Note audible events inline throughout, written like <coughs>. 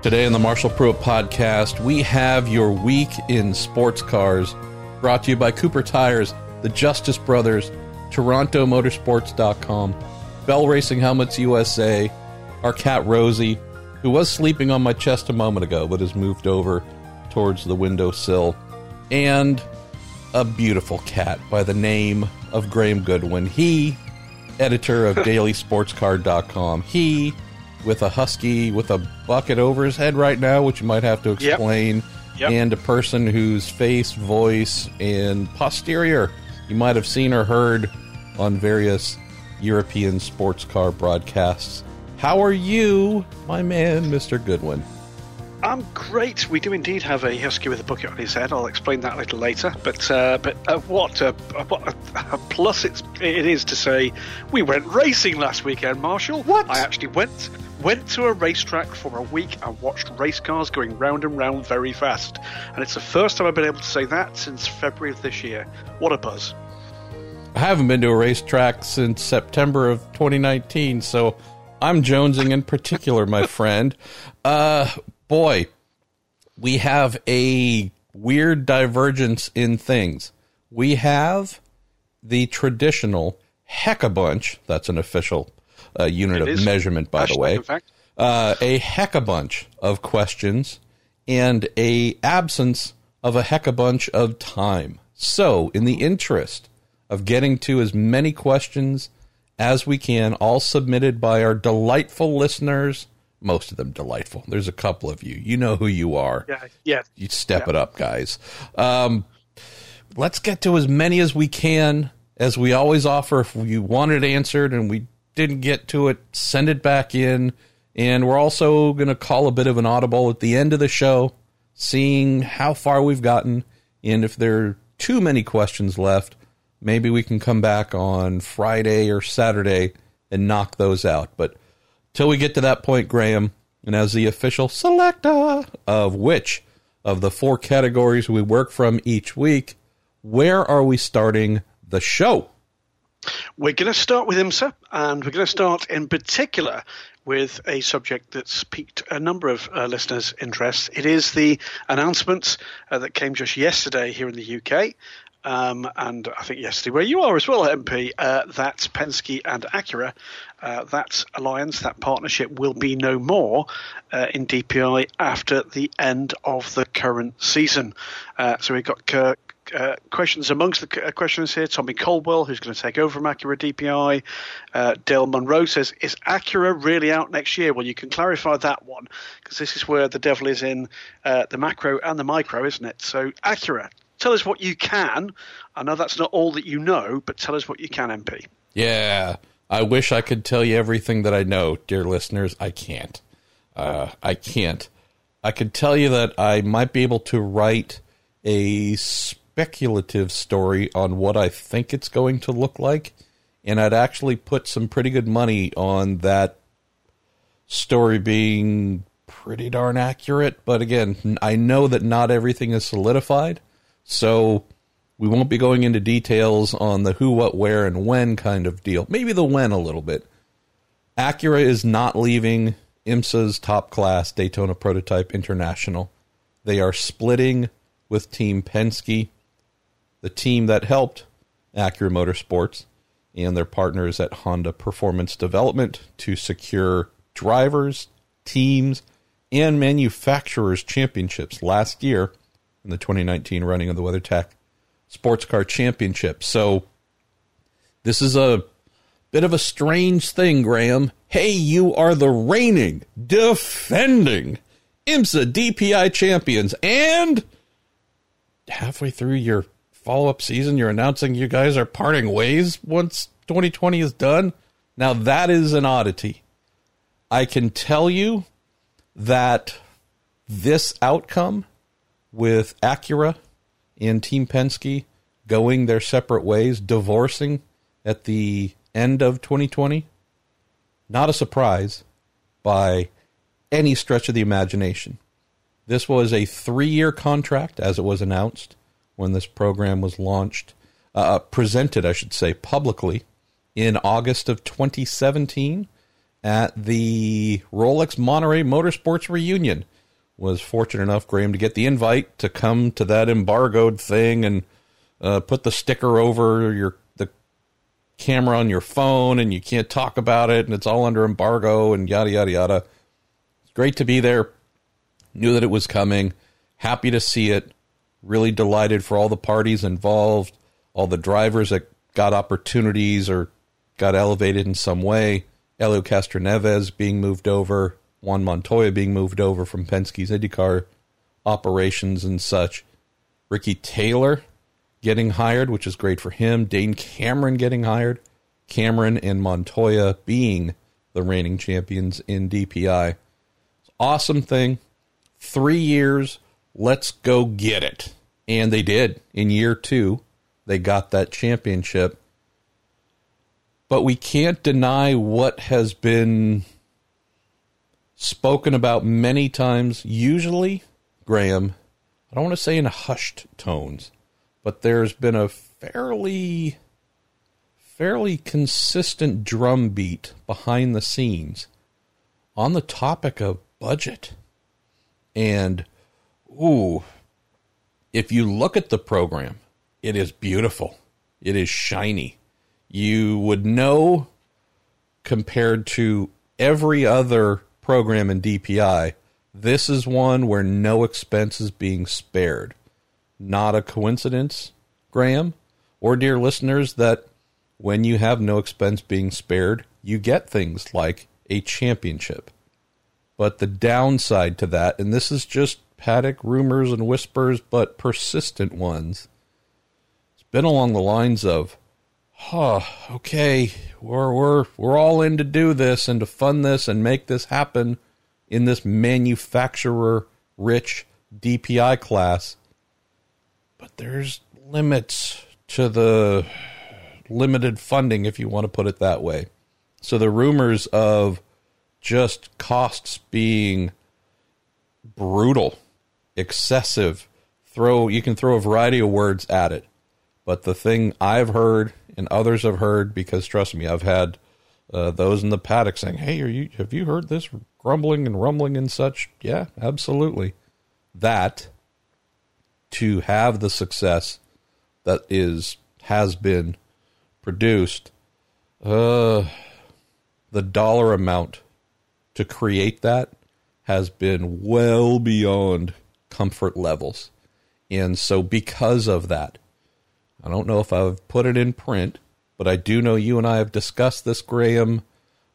Today on the Marshall Pruett podcast, we have your week in sports cars brought to you by Cooper Tires, the Justice Brothers, TorontoMotorsports.com, Bell Racing Helmets USA, our cat Rosie, who was sleeping on my chest a moment ago but has moved over towards the windowsill, and a beautiful cat by the name of Graham Goodwin. He, editor of <laughs> DailySportsCar.com, he with a husky with a bucket over his head right now, which you might have to explain, yep. Yep. and a person whose face, voice, and posterior you might have seen or heard on various European sports car broadcasts. How are you, my man, Mr. Goodwin? I'm great. We do indeed have a husky with a bucket on his head. I'll explain that a little later. But uh, but uh, what a, what a, a plus it's, it is to say we went racing last weekend, Marshall. What? I actually went went to a racetrack for a week and watched race cars going round and round very fast. And it's the first time I've been able to say that since February of this year. What a buzz! I haven't been to a racetrack since September of 2019, so I'm jonesing in particular, my <laughs> friend. Uh, boy, we have a weird divergence in things. We have the traditional heck bunch. That's an official uh, unit It of measurement, by the way. Uh, a heck bunch of questions and a absence of a heck bunch of time. So, in the interest of getting to as many questions as we can, all submitted by our delightful listeners, most of them delightful. There's a couple of you. You know who you are. Yeah, yeah. You step it up, guys. Um, let's get to as many as we can, as we always offer. If you want it answered and we didn't get to it, send it back in. And we're also going to call a bit of an audible at the end of the show, seeing how far we've gotten. And if there are too many questions left, maybe we can come back on Friday or Saturday and knock those out. But till we get to that point, Graham, and as the official selector of which of the four categories we work from each week, where are we starting the show? We're going to start with IMSA, and we're going to start in particular with a subject that's piqued a number of uh, listeners' interest. It is the announcement uh, that came just yesterday here in the UK, um, and I think yesterday where you are as well, MP, uh, that Penske and Acura, uh, that alliance, that partnership will be no more uh, in DPI after the end of the current season. Uh, so we've got Kirk uh, questions amongst the uh, questioners here. Tommy Caldwell, who's going to take over from Acura DPI. Uh, Dale Monroe says, "Is Acura really out next year?" Well, you can clarify that one because this is where the devil is in uh, the macro and the micro, isn't it? So, Acura, tell us what you can. I know that's not all that you know, but tell us what you can, MP. Yeah, I wish I could tell you everything that I know, dear listeners. I can't. Uh, I can't. I could tell you that I might be able to write a speculative story on what I think it's going to look like, and I'd actually put some pretty good money on that story being pretty darn accurate. But again, I know that not everything is solidified, so we won't be going into details on the who, what, where, and when kind of deal. Maybe the when a little bit. Acura is not leaving IMSA's top class Daytona Prototype International. They are splitting with Team Penske, the team that helped Acura Motorsports and their partners at Honda Performance Development to secure drivers, teams, and manufacturers championships last year in the 2019 running of the WeatherTech Sports Car Championship. So this is a bit of a strange thing, Graham. Hey, you are the reigning, defending IMSA DPI champions, and halfway through your follow up season, you're announcing you guys are parting ways once 2020 is done. Now, that is an oddity. I can tell you that this outcome with Acura and Team Penske going their separate ways, divorcing at the end of 2020, not a surprise by any stretch of the imagination. This was a three year contract, as it was announced when this program was launched, uh, presented, I should say, publicly in August of 2017. at the Rolex Monterey Motorsports reunion. Was fortunate enough, Graham, to get the invite to come to that embargoed thing and uh, put the sticker over your the camera on your phone, and you can't talk about it, and it's all under embargo, and yada yada yada. It's great to be there. Knew that it was coming. Happy to see it. Really delighted for all the parties involved, all the drivers that got opportunities or got elevated in some way. Helio Castroneves being moved over, Juan Montoya being moved over from Penske's IndyCar operations and such. Ricky Taylor getting hired, which is great for him. Dane Cameron getting hired. Cameron and Montoya being the reigning champions in DPI. Awesome thing. Three years. Let's go get it. And they did. In year two, they got that championship but we can't deny what has been spoken about many times, usually, Graham, I don't want to say in hushed tones, but there's been a fairly fairly consistent drumbeat behind the scenes on the topic of budget. And ooh, if you look at the program, it is beautiful. It is shiny you would know compared to every other program in DPI, this is one where no expense is being spared. Not a coincidence, Graham, or dear listeners, that when you have no expense being spared, you get things like a championship. But the downside to that, and this is just paddock rumors and whispers, but persistent ones, it's been along the lines of huh, okay, we're we're we're all in to do this and to fund this and make this happen in this manufacturer rich DPI class. But there's limits to the limited funding if you want to put it that way. So the rumors of just costs being brutal, excessive, throw you can throw a variety of words at it. But the thing I've heard and others have heard because trust me, I've had uh, those in the paddock saying, "Hey, are you have you heard this grumbling and rumbling and such?" Yeah, absolutely. That to have the success that is has been produced, uh, the dollar amount to create that has been well beyond comfort levels. And so, because of that, I don't know if I've put it in print, but I do know you and I have discussed this, Graham,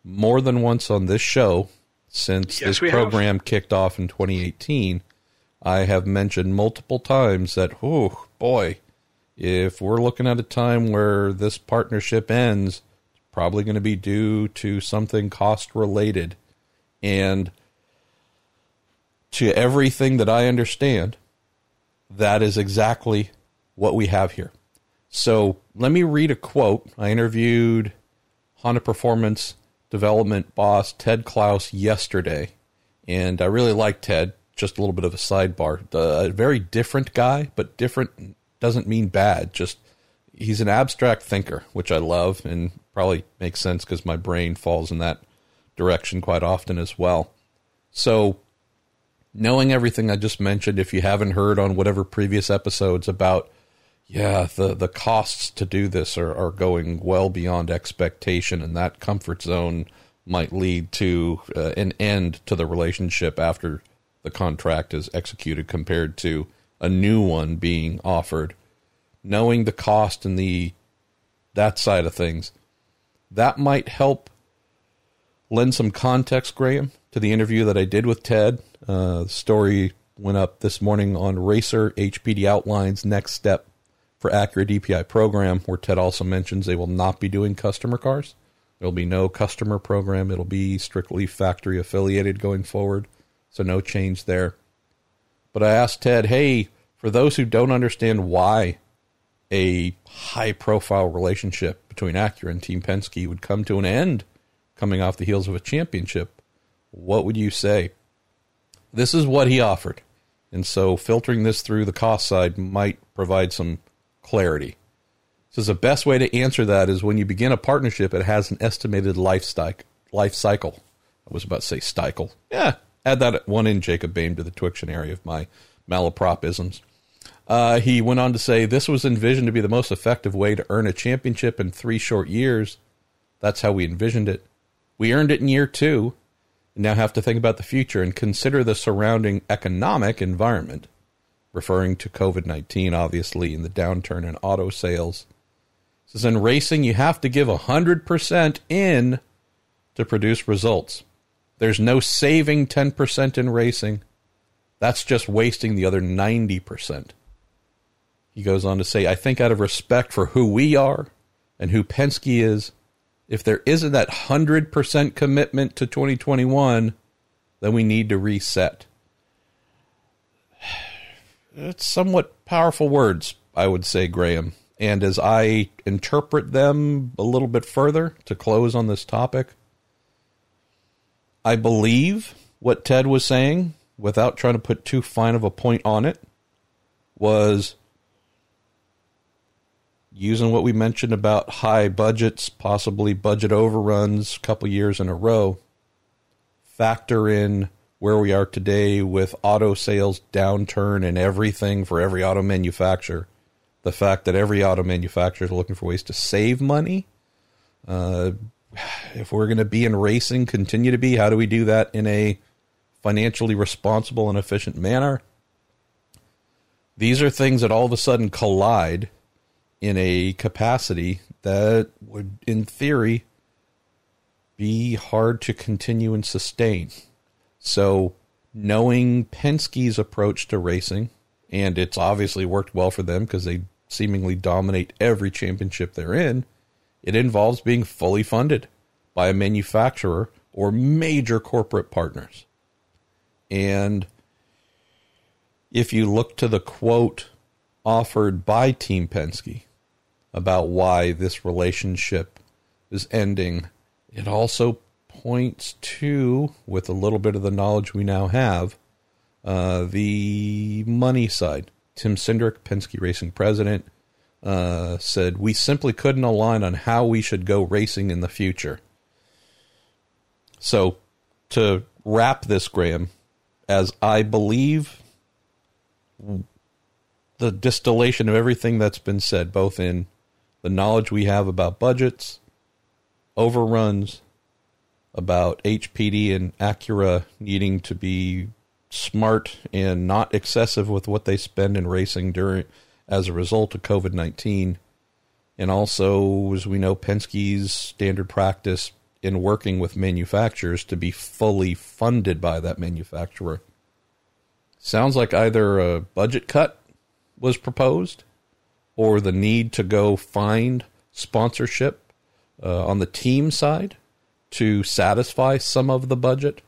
more than once on this show since yes, this program have. kicked off in 2018. I have mentioned multiple times that, oh boy, if we're looking at a time where this partnership ends, it's probably going to be due to something cost related. And to everything that I understand, that is exactly what we have here. So let me read a quote. I interviewed Honda Performance Development boss Ted Klaus yesterday, and I really like Ted. Just a little bit of a sidebar. a very different guy, but different doesn't mean bad. Just he's an abstract thinker, which I love, and probably makes sense because my brain falls in that direction quite often as well. So, knowing everything I just mentioned, if you haven't heard on whatever previous episodes about yeah, the, the costs to do this are, are going well beyond expectation, and that comfort zone might lead to uh, an end to the relationship after the contract is executed compared to a new one being offered. Knowing the cost and the that side of things, that might help lend some context, Graham, to the interview that I did with Ted. Uh, the story went up this morning on Racer HPD Outlines Next Step for Acura DPI program, where Ted also mentions they will not be doing customer cars. There will be no customer program. It'll be strictly factory affiliated going forward. So no change there. But I asked Ted, hey, for those who don't understand why a high profile relationship between Acura and Team Penske would come to an end coming off the heels of a championship, what would you say? This is what he offered. And so filtering this through the cost side might provide some clarity. So the best way to answer that is when you begin a partnership, it has an estimated life, life cycle. I was about to say Stikel. Yeah, add that one in, Jacob Bain, to the Twictionary of my malapropisms. Uh, he went on to say this was envisioned to be the most effective way to earn a championship in three short years. That's how we envisioned it. We earned it in year two. And now have to think about the future and consider the surrounding economic environment, referring to COVID 19, obviously, and the downturn in auto sales. Says in racing, you have to give 100% in to produce results. There's no saving 10% in racing. That's just wasting the other 90%. He goes on to say, I think out of respect for who we are and who Penske is, if there isn't that 100% commitment to 2021, then we need to reset. It's somewhat powerful words, I would say, Graham. And as I interpret them a little bit further to close on this topic, I believe what Ted was saying, without trying to put too fine of a point on it, was using what we mentioned about high budgets, possibly budget overruns a couple years in a row, factor in where we are today with auto sales downturn and everything for every auto manufacturer, the fact that every auto manufacturer is looking for ways to save money. Uh, if we're going to be in racing, continue to be, how do we do that in a financially responsible and efficient manner? These are things that all of a sudden collide in a capacity that would, in theory, be hard to continue and sustain. So, knowing Penske's approach to racing, and it's obviously worked well for them because they seemingly dominate every championship they're in, it involves being fully funded by a manufacturer or major corporate partners. And if you look to the quote offered by Team Penske, about why this relationship is ending. It also points to, with a little bit of the knowledge we now have, uh, the money side. Tim Cindric, Penske Racing president, uh, said, We simply couldn't align on how we should go racing in the future. So, to wrap this, Graham, as I believe the distillation of everything that's been said, both in the knowledge we have about budgets, overruns, about HPD and Acura needing to be smart and not excessive with what they spend in racing during as a result of COVID nineteen, and also as we know Penske's standard practice in working with manufacturers to be fully funded by that manufacturer. Sounds like either a budget cut was proposed or the need to go find sponsorship uh, on the team side to satisfy some of the budget.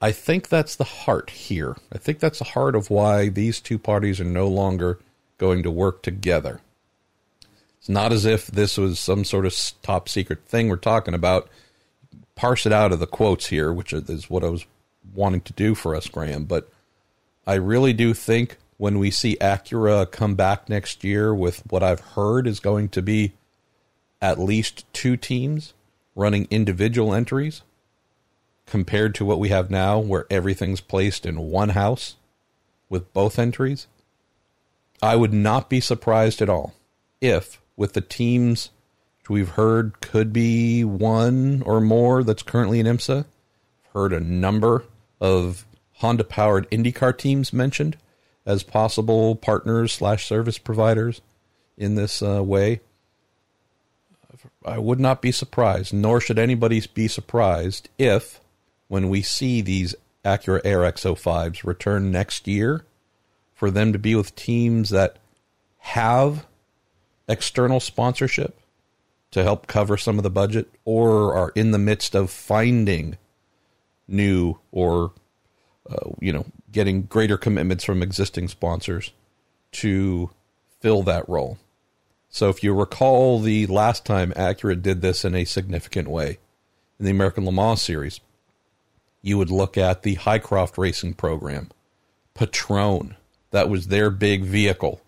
I think that's the heart here. I think that's the heart of why these two parties are no longer going to work together. It's not as if this was some sort of top secret thing we're talking about. Parse it out of the quotes here, which is what I was wanting to do for us, Graham. But I really do think when we see Acura come back next year with what I've heard is going to be at least two teams running individual entries compared to what we have now where everything's placed in one house with both entries. I would not be surprised at all if, with the teams we've heard could be one or more that's currently in IMSA, I've heard a number of Honda powered IndyCar teams mentioned as possible partners slash service providers in this uh, way. I would not be surprised, nor should anybody be surprised if, when we see these Acura Air ARX-05s return next year, for them to be with teams that have external sponsorship to help cover some of the budget or are in the midst of finding new or uh, you know getting greater commitments from existing sponsors to fill that role. So if you recall the last time Acura did this in a significant way in the American Le Mans series, you would look at the Highcroft racing program, Patron, that was their big vehicle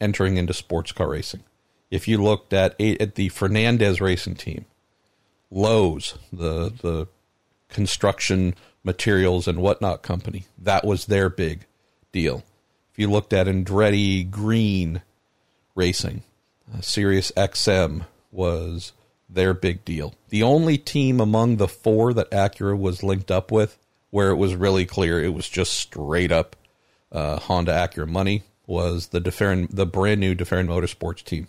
entering into sports car racing. If you looked at at the Fernandez racing team, Lowe's, the the construction materials and whatnot company. That was their big deal. If you looked at Andretti Green Racing, Sirius XM was their big deal. The only team among the four that Acura was linked up with where it was really clear it was just straight up uh, Honda Acura money was the de Ferran, the brand new de Ferran Motorsports team,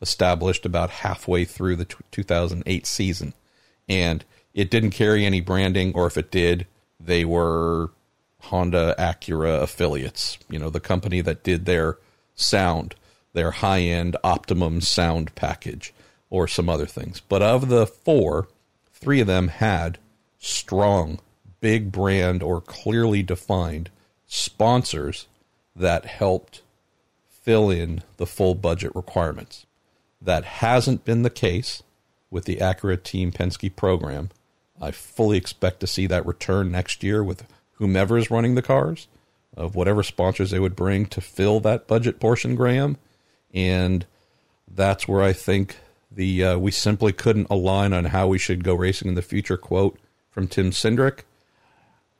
established about halfway through the t- 2008 season, and it didn't carry any branding, or if it did, they were Honda Acura affiliates. You know, the company that did their sound, their high end Optimum sound package, or some other things. But of the four, three of them had strong, big brand or clearly defined sponsors that helped fill in the full budget requirements. That hasn't been the case with the Acura Team Penske program. I fully expect to see that return next year with whomever is running the cars, of whatever sponsors they would bring to fill that budget portion, Graham. And that's where I think the uh, we simply couldn't align on how we should go racing in the future quote from Tim Cindric.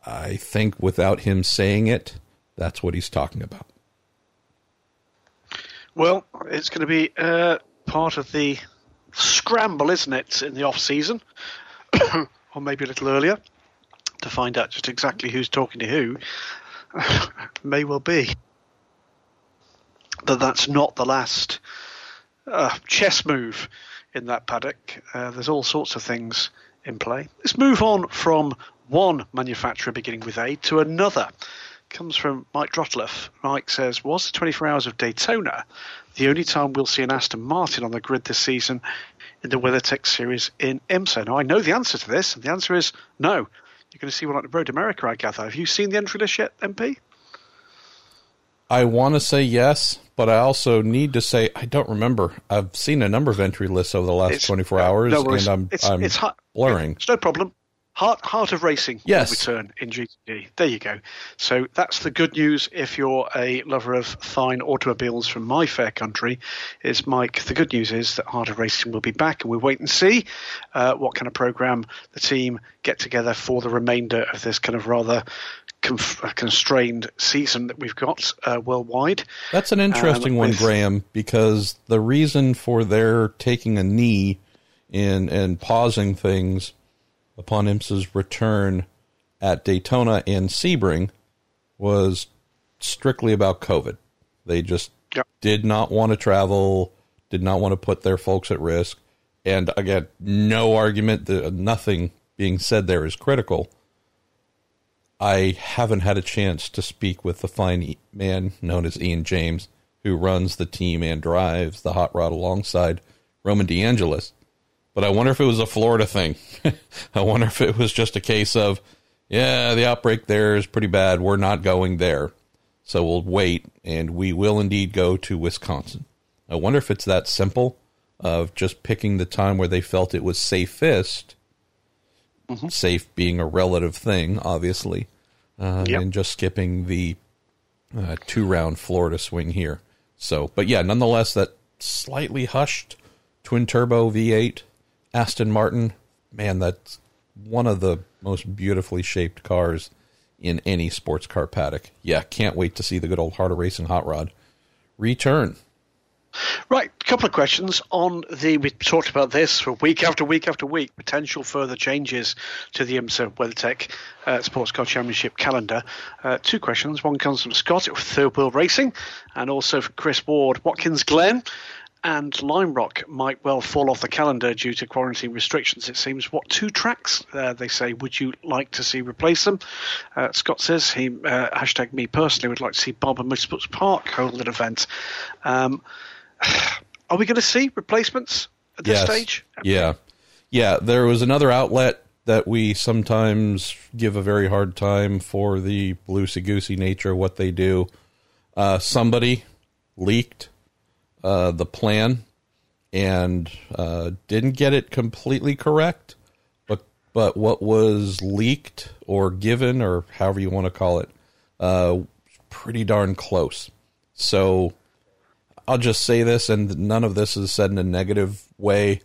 I think without him saying it, that's what he's talking about. Well, it's going to be uh, part of the scramble, isn't it, in the off season, <coughs> or maybe a little earlier, to find out just exactly who's talking to who. <laughs> May well be that that's not the last uh, chess move in that paddock. Uh, there's all sorts of things in play. Let's move on from one manufacturer beginning with A to another comes from Mike Drotleff. Mike says, Was the 24 Hours of Daytona the only time we'll see an Aston Martin on the grid this season in the WeatherTech series in IMSA? Now, I know the answer to this, and the answer is no. You're going to see one at Road America, I gather. Have you seen the entry list yet, MP? I want to say yes, but I also need to say I don't remember. I've seen a number of entry lists over the last it's, 24 hours, no, and I'm, it's, I'm it's, blurring. It's no problem. Heart, Heart of Racing yes. will return in GTD. There you go. So that's the good news if you're a lover of fine automobiles from my fair country. Is Mike? The good news is that Heart of Racing will be back, and we'll wait and see uh, what kind of program the team get together for the remainder of this kind of rather constrained season that we've got uh, worldwide. That's an interesting um, one, Graham, because the reason for their taking a knee in and pausing things upon IMSA's return at Daytona and Sebring was strictly about COVID. They just yep. did not want to travel, did not want to put their folks at risk. And again, no argument, that nothing being said there is critical. I haven't had a chance to speak with the fine man known as Ian James, who runs the team and drives the hot rod alongside Roman DeAngelis. But I wonder if it was a Florida thing. <laughs> I wonder if it was just a case of, yeah, the outbreak there is pretty bad. We're not going there. So we'll wait and we will indeed go to Wisconsin. I wonder if it's that simple of just picking the time where they felt it was safest, mm-hmm. safe being a relative thing, obviously, uh, yep. and just skipping the uh, two round Florida swing here. So, but yeah, nonetheless, that slightly hushed twin turbo V8 Aston Martin, man, that's one of the most beautifully shaped cars in any sports car paddock. Yeah, can't wait to see the good old Heart of Racing Hot Rod return. Right, a couple of questions on the. We talked about this for week after week after week. Potential further changes to the IMSA WeatherTech uh, Sports Car Championship calendar. Uh, two questions. One comes from Scott with Third Wheel Racing, and also for Chris Ward, Watkins Glen and Lime Rock might well fall off the calendar due to quarantine restrictions. It seems. What two tracks? Uh, they say. Would you like to see replace them? Uh, Scott says he uh, hashtag me personally would like to see Barber Motorsports Park hold an event. Um, <sighs> are we going to see replacements at this yes. stage? Yeah, yeah. There was another outlet that we sometimes give a very hard time for the loosey goosey nature of what they do. Uh, somebody leaked uh, the plan and uh, didn't get it completely correct, but but what was leaked or given or however you want to call it, uh, pretty darn close. So I'll just say this, and none of this is said in a negative way.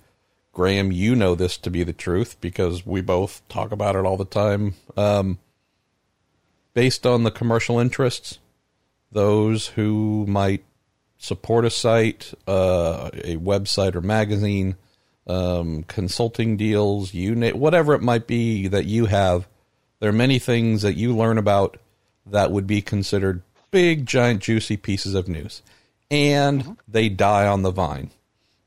Graham, you know this to be the truth because we both talk about it all the time. Um, based on the commercial interests, those who might support a site, uh, a website or magazine, um, consulting deals, you na- whatever it might be that you have, there are many things that you learn about that would be considered big, giant, juicy pieces of news. And mm-hmm. they die on the vine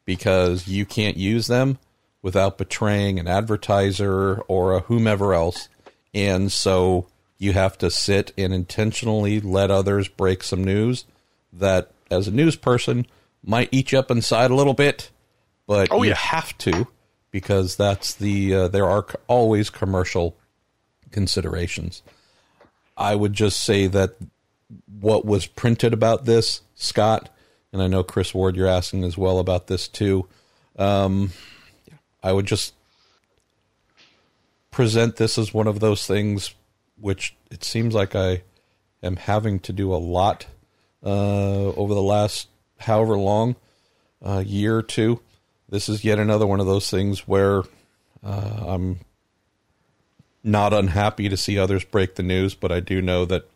because you can't use them without betraying an advertiser or a whomever else. And so you have to sit and intentionally let others break some news that, as a news person, might eat you up inside a little bit, but oh, you yeah. have to because that's the uh, there are always commercial considerations. I would just say that what was printed about this, Scott, and I know Chris Ward, you're asking as well about this too. Um, I would just present this as one of those things which it seems like I am having to do a lot uh, over the last however long, uh, year or two. This is yet another one of those things where uh, I'm not unhappy to see others break the news, but I do know that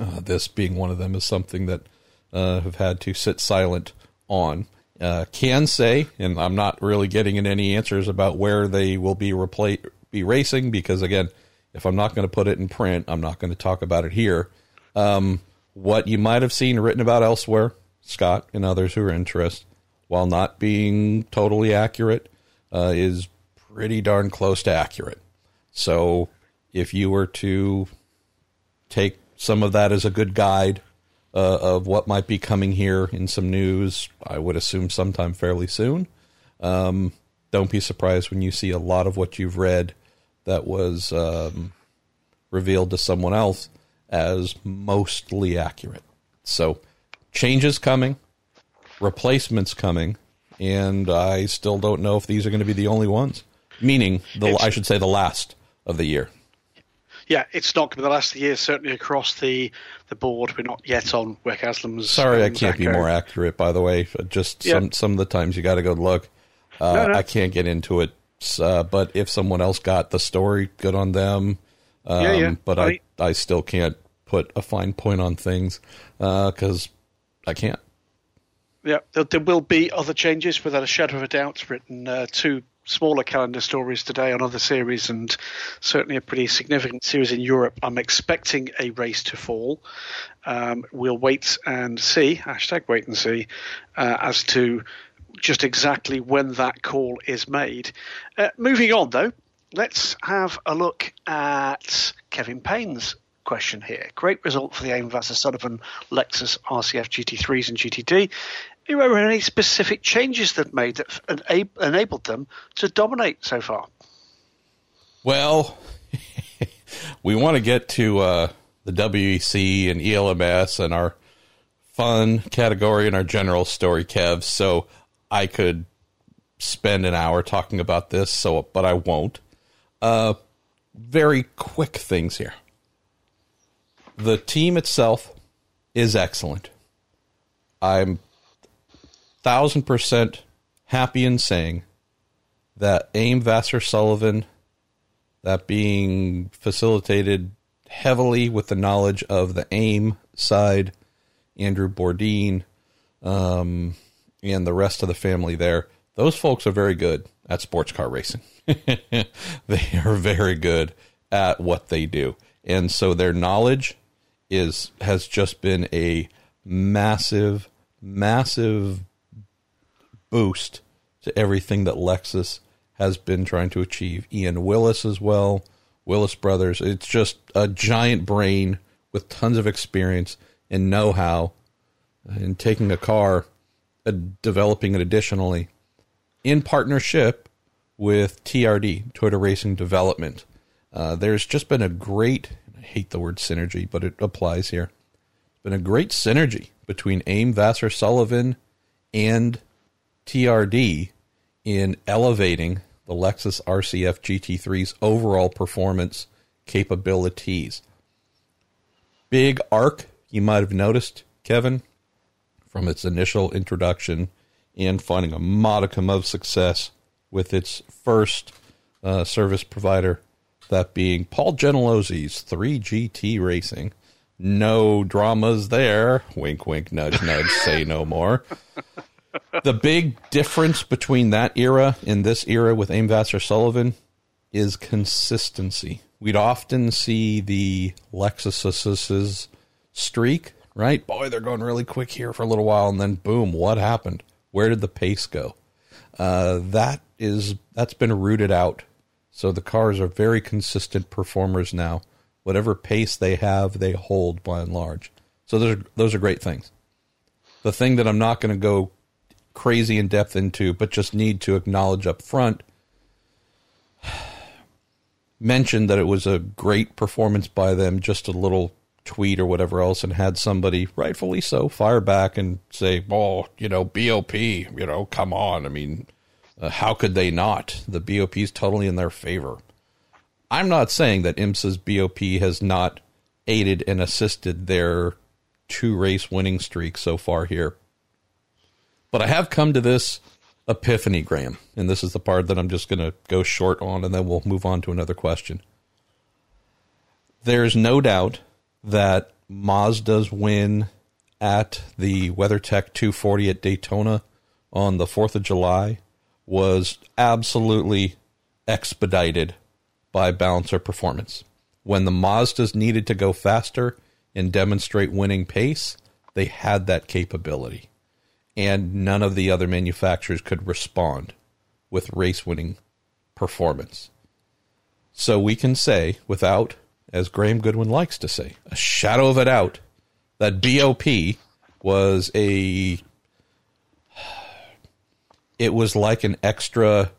uh, this being one of them is something that uh, have had to sit silent on. Uh, can say, and I'm not really getting in any answers about where they will be repla- be racing because again, if I'm not going to put it in print, I'm not going to talk about it here. Um, what you might have seen written about elsewhere, Scott and others who are interested, while not being totally accurate, uh, is pretty darn close to accurate. So if you were to take some of that as a good guide uh, of what might be coming here in some news, I would assume sometime fairly soon. Um, don't be surprised when you see a lot of what you've read that was um, revealed to someone else as mostly accurate. So, changes coming, replacements coming, and I still don't know if these are going to be the only ones. Meaning, the I should say, the last of the year. Yeah, it's not going to be the last of the year. Certainly across the the board, we're not yet on Wick Haslam's. Sorry, I can't be more accurate. By the way, just yeah. some some of the times you got to go look. Uh, no, no. I can't get into it uh, but if someone else got the story, good on them. Um, yeah, yeah. But I, I, I still can't put a fine point on things because uh, I can't. Yeah, there, there, will be other changes without a shadow of a doubt. Written uh, two smaller calendar stories today on other series, and certainly a pretty significant series in Europe. I'm expecting a race to fall. Um, we'll wait and see. Hashtag wait and see uh, as to just exactly when that call is made. Uh, moving on, though, let's have a look at Kevin Payne's question here. Great result for the AIM Vasser Sullivan Lexus RCF GT3s and GTD. There any specific changes that made that enabled them to dominate so far? Well, <laughs> we want to get to uh, the WEC and ELMS and our fun category and our general story, Kev. So I could spend an hour talking about this, so but I won't. Uh, very quick things here. The team itself is excellent. I'm thousand percent happy in saying that AIM Vasser Sullivan, that being facilitated heavily with the knowledge of the AIM side, Andrew Bordin, um, and the rest of the family there, those folks are very good at sports car racing. <laughs> they are very good at what they do. And so their knowledge is has just been a massive massive boost to everything that Lexus has been trying to achieve. Ian Willis as well, Willis brothers. It's just a giant brain with tons of experience and know-how in taking a car uh, developing it additionally in partnership with TRD, Toyota Racing Development. Uh, there's just been a great, I hate the word synergy, but it applies here. It's Been a great synergy between AIM Vasser Sullivan and TRD in elevating the Lexus RCF GT3's overall performance capabilities. Big arc, you might have noticed, Kevin, from its initial introduction and finding a modicum of success with its first uh, service provider, that being Paul Gentilozzi's 3GT Racing. No dramas there. Wink, wink, nudge, nudge, say no more. The big difference between that era and this era with AIM Vasser Sullivan is consistency. We'd often see the Lexuses streak, right? Boy, they're going really quick here for a little while, and then boom, what happened? Where did the pace go? Uh, that is that's been rooted out. So the cars are very consistent performers now. Whatever pace they have, they hold by and large. So those are, those are great things. The thing that I'm not going to go crazy in depth into, but just need to acknowledge up front, <sighs> mentioned that it was a great performance by them, just a little tweet or whatever else, and had somebody, rightfully so, fire back and say, "Oh, you know, BOP, you know, come on." I mean, uh, how could they not? The BOP is totally in their favor. I'm not saying that IMSA's BOP has not aided and assisted their two race winning streak so far here. But I have come to this epiphany, Graham, and this is the part that I'm just going to go short on, and then we'll move on to another question. There's no doubt that Mazda's win at the WeatherTech 240 at Daytona on the 4th of July was absolutely expedited by balancer performance. When the Mazdas needed to go faster and demonstrate winning pace, they had that capability. And none of the other manufacturers could respond with race winning performance. So we can say, without as Graham Goodwin likes to say, a shadow of a doubt, that BOP was a. It was like an extra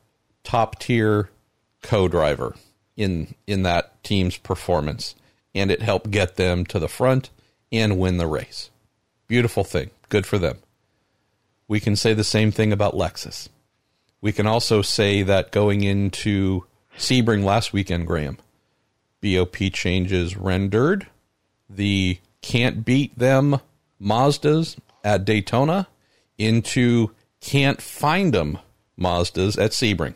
top tier co driver in in that team's performance, and it helped get them to the front and win the race. Beautiful thing. Good for them. We can say the same thing about Lexus. We can also say that going into Sebring last weekend, Graham, BOP changes rendered. The can't beat them Mazdas at Daytona into can't find them Mazdas at Sebring.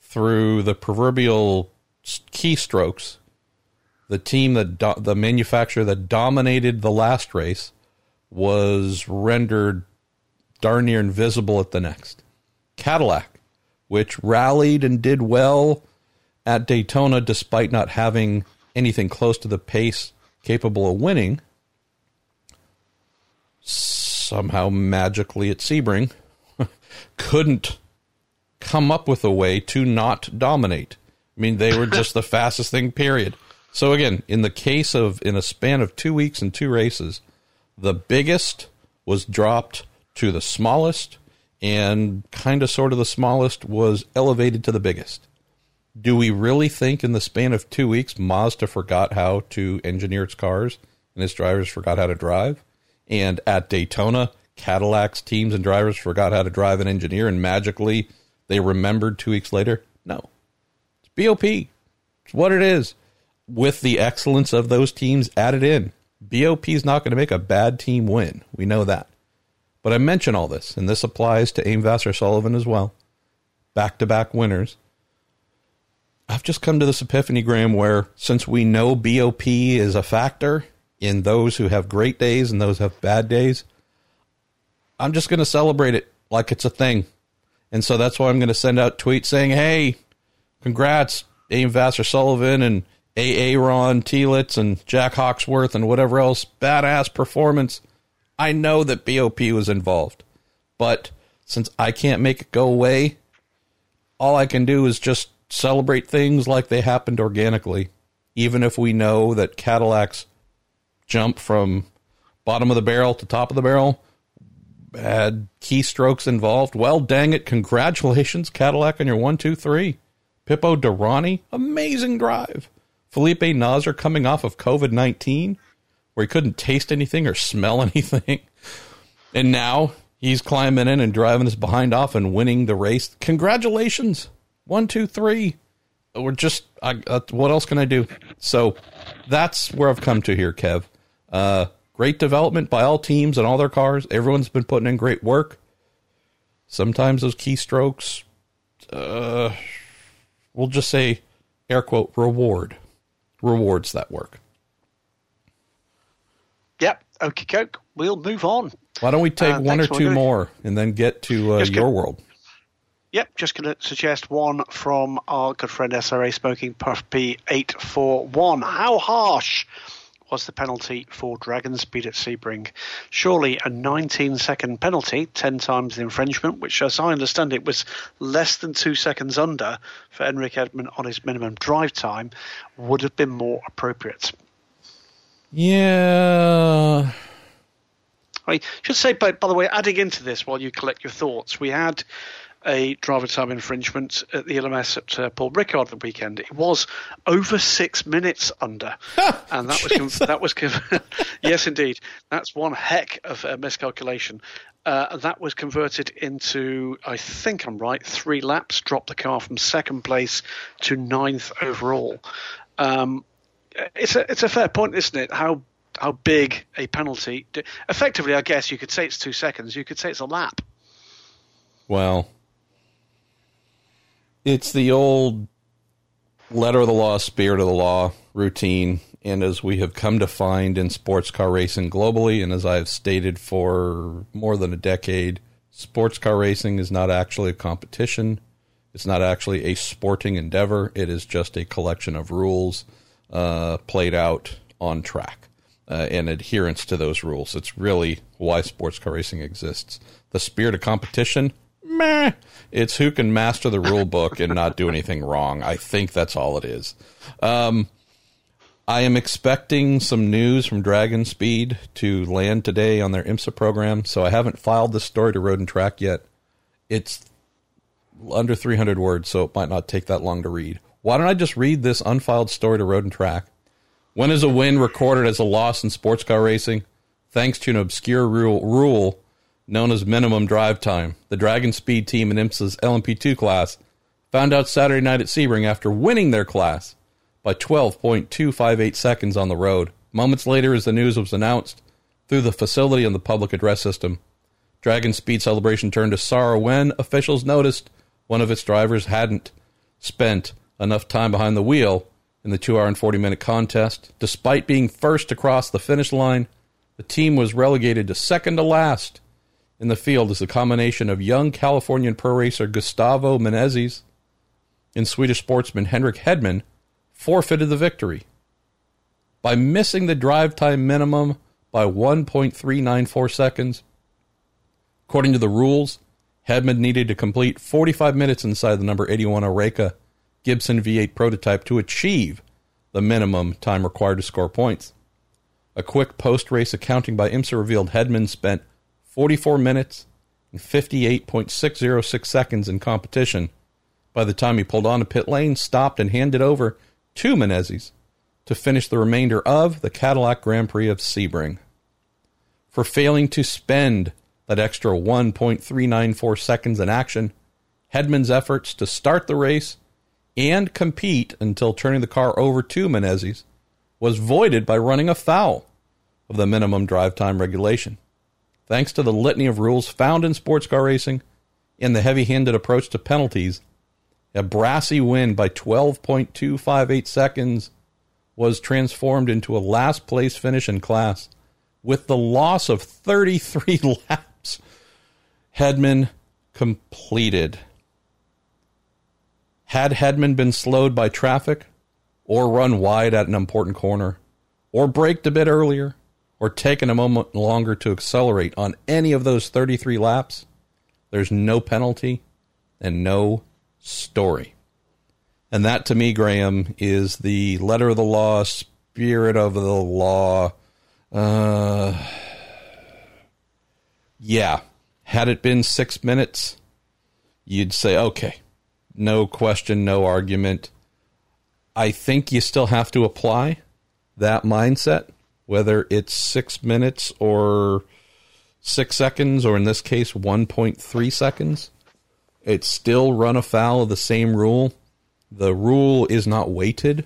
Through the proverbial keystrokes, the team that do- the manufacturer that dominated the last race was rendered darn near invisible at the next. Cadillac, which rallied and did well at Daytona despite not having anything close to the pace capable of winning, somehow magically at Sebring <laughs> couldn't come up with a way to not dominate. I mean, they were just the <laughs> fastest thing, period. So again, in the case of in a span of two weeks and two races, the biggest was dropped to the smallest, and kind of sort of the smallest was elevated to the biggest do we really think in the span of two weeks Mazda forgot how to engineer its cars and its drivers forgot how to drive? And at Daytona, Cadillac's teams and drivers forgot how to drive and engineer, and magically they remembered two weeks later? No. It's BOP. It's what it is. With the excellence of those teams added in, BOP is not going to make a bad team win. We know that. But I mention all this, and this applies to AIM Vasser Sullivan as well. Back to back winners I've just come to this epiphany, Graham, where since we know BOP is a factor in those who have great days and those who have bad days, I'm just going to celebrate it like it's a thing. And so that's why I'm going to send out tweets saying, hey, congrats, AIM Vasser Sullivan and Aaron Telitz and Jack Hawksworth and whatever else. Badass performance. I know that BOP was involved. But since I can't make it go away, all I can do is just celebrate things like they happened organically, even if we know that Cadillacs jump from bottom of the barrel to top of the barrel had keystrokes involved. Well, dang it. Congratulations, Cadillac, on your one, two, three. Pippo Derani, amazing drive. Felipe Nasr coming off of COVID 19, where he couldn't taste anything or smell <laughs> anything. And now he's climbing in and driving his behind off and winning the race. Congratulations. One, two, three. We're just I, uh, what else can I do? So that's where I've come to here, Kev. Uh, great development by all teams and all their cars. Everyone's been putting in great work. Sometimes those keystrokes uh, we'll just say, air quote, reward, rewards that work. Okay, Coke. We'll move on. Why don't we take uh, one or two more and then get to uh, your world? Yep, just going to suggest one from our good friend SRA Smoking Puppy 841. How harsh was the penalty for DragonSpeed at Sebring? Surely a 19 second penalty, 10 times the infringement, which, as I understand it, was less than two seconds under for Henrik Hedman on his minimum drive time, would have been more appropriate. Yeah. I should say, by, by the way, adding into this while you collect your thoughts, we had a driver time infringement at the ELMS at uh, Paul Ricard the weekend. It was over six minutes under, <laughs> and that was that was <laughs> yes, indeed, that's one heck of a miscalculation. Uh, that was converted into, I think I'm right, three laps, dropped the car from second place to ninth overall. Um, it's a it's a fair point, isn't it? How how big a penalty? Effectively, I guess you could say it's two seconds. You could say it's a lap. Well, it's the old letter of the law, spirit of the law routine. And as we have come to find in sports car racing globally, and as I have stated for more than a decade, sports car racing is not actually a competition. It's not actually a sporting endeavor. It is just a collection of rules uh, played out on track uh, and adherence to those rules. It's really why sports car racing exists. The spirit of competition, meh. It's who can master the rule book and not do anything wrong. I think that's all it is. Um, I am expecting some news from DragonSpeed to land today on their IMSA program, so I haven't filed this story to Road and Track yet. It's under 300 words, so it might not take that long to read. Why don't I just read this unfiled story to Road and Track? When is a win recorded as a loss in sports car racing? Thanks to an obscure rule, rule known as minimum drive time. The DragonSpeed team in IMSA's LMP2 class found out Saturday night at Sebring after winning their class by 12.258 seconds on the road. Moments later, as the news was announced through the facility and the public address system, DragonSpeed celebration turned to sorrow when officials noticed one of its drivers hadn't spent enough time behind the wheel in the 2 hour and 40 minute contest. Despite being first across the finish line, the team was relegated to second to last in the field is the combination of young Californian pro racer Gustavo Menezes and Swedish sportsman Henrik Hedman forfeited the victory by missing the drive time minimum by 1.394 seconds. According to the rules, Hedman needed to complete 45 minutes inside the number 81 Oreca Gibson V8 prototype to achieve the minimum time required to score points. A quick post race accounting by IMSA revealed Hedman spent 44 minutes and 58.606 seconds in competition by the time he pulled onto pit lane, stopped, and handed over to Menezes to finish the remainder of the Cadillac Grand Prix of Sebring. For failing to spend that extra 1.394 seconds in action, Hedman's efforts to start the race and compete until turning the car over to Menezes was voided by running afoul of the minimum drive time regulation. Thanks to the litany of rules found in sports car racing and the heavy handed approach to penalties, a brassy win by 12.258 seconds was transformed into a last place finish in class with the loss of 33 <laughs> laps. Hedman completed. Had Hedman been slowed by traffic, or run wide at an important corner, or braked a bit earlier, or taken a moment longer to accelerate on any of those 33 laps, there's no penalty and no story. And that to me, Graham, is the letter of the law, spirit of the law. Uh, yeah. Had it been six minutes, you'd say, okay, no question, no argument. I think you still have to apply that mindset whether it's six minutes or six seconds, or in this case, 1.3 seconds, it's still run afoul of the same rule. The rule is not weighted.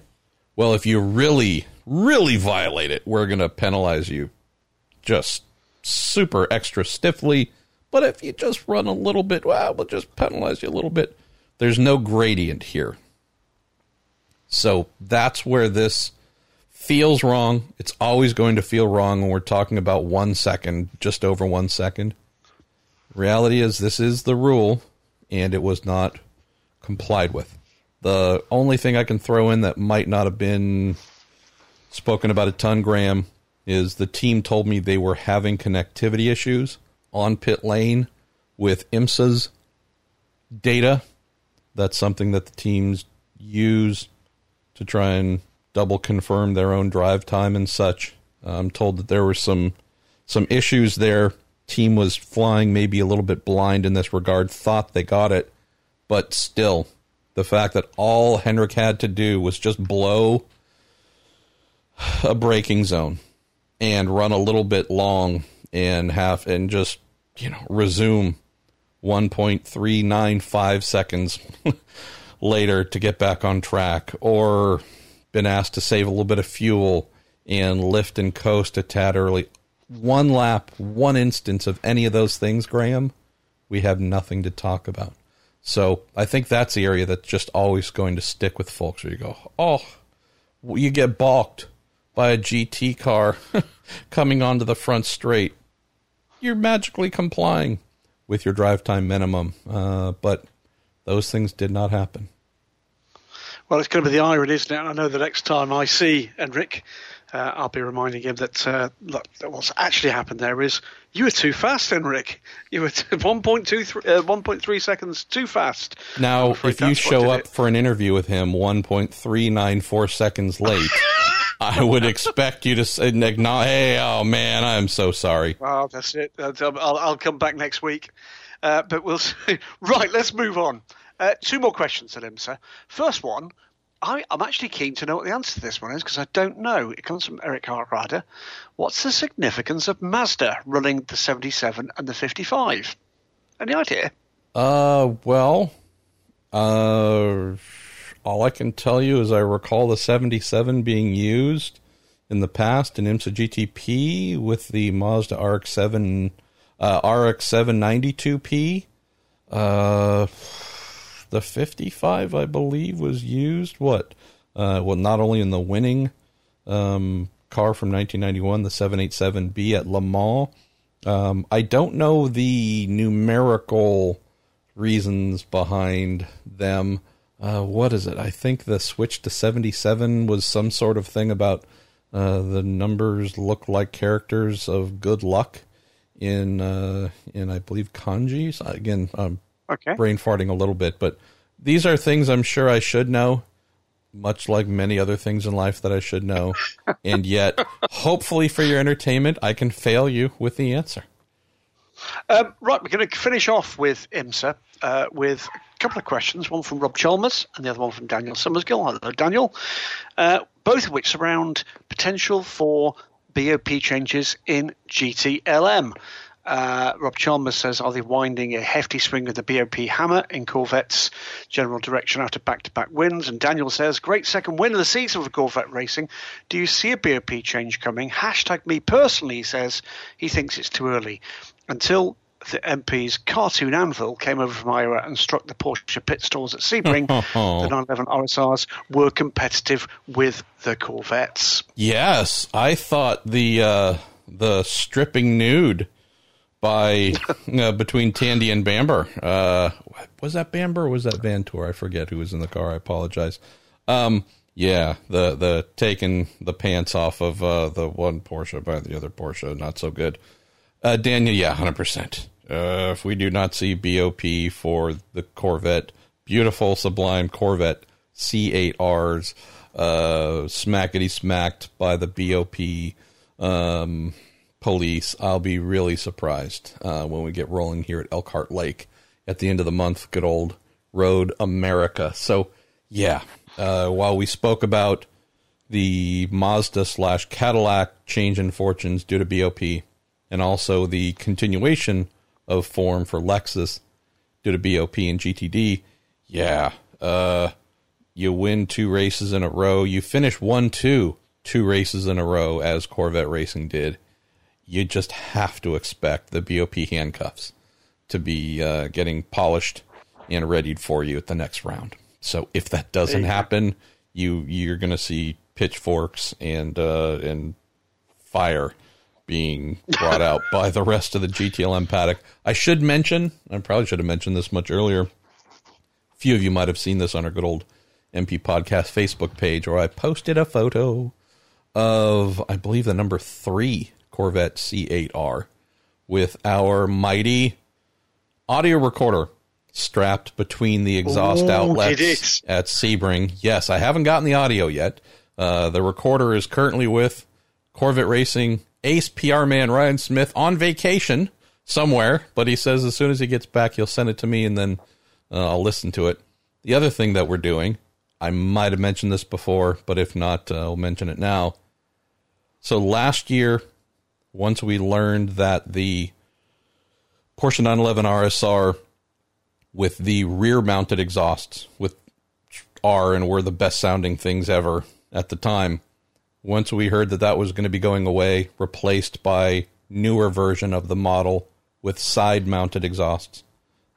Well, if you really, really violate it, we're going to penalize you just super extra stiffly. But if you just run a little bit, well, we'll just penalize you a little bit. There's no gradient here. So that's where this feels wrong. It's always going to feel wrong when we're talking about one second, just over one second. Reality is, this is the rule, and it was not complied with. The only thing I can throw in that might not have been spoken about a ton, Graham, is the team told me they were having connectivity issues on pit lane with IMSA's data. That's something that the teams use to try and double confirm their own drive time and such. I'm told that there were some some issues there. Team was flying maybe a little bit blind in this regard, thought they got it, but still, the fact that all Henrik had to do was just blow a braking zone and run a little bit long and half and just you know resume 1.395 seconds <laughs> later to get back on track or been asked to save a little bit of fuel and lift and coast a tad early. One lap one instance of any of those things graham we have nothing to talk about. So i think that's the area that's just always going to stick with folks where you go oh you get balked by a GT car <laughs> coming onto the front straight, you're magically complying with your drive time minimum. Uh, but those things did not happen. Well, it's going to be the irony, isn't it? I know the next time I see Henrik, uh, I'll be reminding him that uh, look, what's actually happened there is you were too fast, Henrik. You were <laughs> 1.2, uh, 1.3 seconds too fast. Now, if you show up it. for an interview with him 1.394 seconds late. <laughs> <laughs> I would expect you to say, acknowledge, hey, oh man, I'm so sorry. Well, that's it. I'll, I'll come back next week. Uh, but we'll see. <laughs> Right, let's move on. Uh, two more questions at IMSA. First one, I, am actually keen to know what the answer to this one is because I don't know. It comes from Eric Hartwrider. What's the significance of Mazda running the 77 and the 55? Any idea? Uh, well, uh, all I can tell you is I recall the 77 being used in the past in IMSA GTP with the Mazda RX-7 uh, RX-792P. Uh, the 55, I believe, was used. What? Uh, well, not only in the winning um, car from 1991, the 787B at Le Mans. Um, I don't know the numerical reasons behind them uh, what is it? I think the switch to 77 was some sort of thing about uh, the numbers look like characters of good luck in uh, in I believe kanjis. Again, I'm okay. brain farting a little bit, but these are things I'm sure I should know, much like many other things in life that I should know. <laughs> and yet, hopefully for your entertainment, I can fail you with the answer. Um, right, we're going to finish off with IMSA uh, with couple of questions, one from Rob Chalmers and the other one from Daniel Summersgill. Hello, Daniel. Uh, both of which surround potential for BOP changes in GTLM. Uh, Rob Chalmers says, Are they winding a hefty swing of the BOP hammer in Corvette's general direction after back to back wins? And Daniel says, Great second win of the season for Corvette Racing. Do you see a BOP change coming? Hashtag me personally, he says he thinks it's too early. Until the MP's cartoon anvil came over from Ira and struck the Porsche pit stalls at Sebring, <laughs> the 911 RSRs were competitive with the Corvettes. Yes, I thought the uh, the stripping nude by <laughs> uh, between Tandy and Bamber uh, was that Bamber or was that Vanthoor? I forget who was in the car. I apologize. Um, yeah, the the taking the pants off of uh, the one Porsche by the other Porsche, not so good. Uh, Daniel, yeah, hundred percent. Uh, if we do not see BOP for the Corvette, beautiful, sublime Corvette C8Rs, uh, smackety smacked by the BOP um, police, I'll be really surprised uh, when we get rolling here at Elkhart Lake at the end of the month. Good old Road America. So, yeah, uh, while we spoke about the Mazda slash Cadillac change in fortunes due to BOP, and also the continuation of form for Lexus due to BOP and GTD, yeah, uh, you win two races in a row. You finish one, two, two races in a row as Corvette Racing did. You just have to expect the BOP handcuffs to be uh, getting polished and readied for you at the next round. So if that doesn't you happen, you you're going to see pitchforks and uh, and fire being brought out <laughs> by the rest of the GTLM paddock. I should mention, I probably should have mentioned this much earlier. A few of you might have seen this on our good old MP Podcast Facebook page, where I posted a photo of, I believe, the number three Corvette C8R with our mighty audio recorder strapped between the exhaust Ooh, outlets at Sebring. Yes, I haven't gotten the audio yet. Uh, the recorder is currently with Corvette Racing ace PR man Ryan Smith on vacation somewhere, but he says as soon as he gets back, he'll send it to me and then uh, I'll listen to it. The other thing that we're doing, I might have mentioned this before, but if not, uh, I'll mention it now. So last year, once we learned that the Porsche 911 RSR with the rear mounted exhausts with are and were the best sounding things ever at the time. Once we heard that that was going to be going away, replaced by newer version of the model with side mounted exhausts,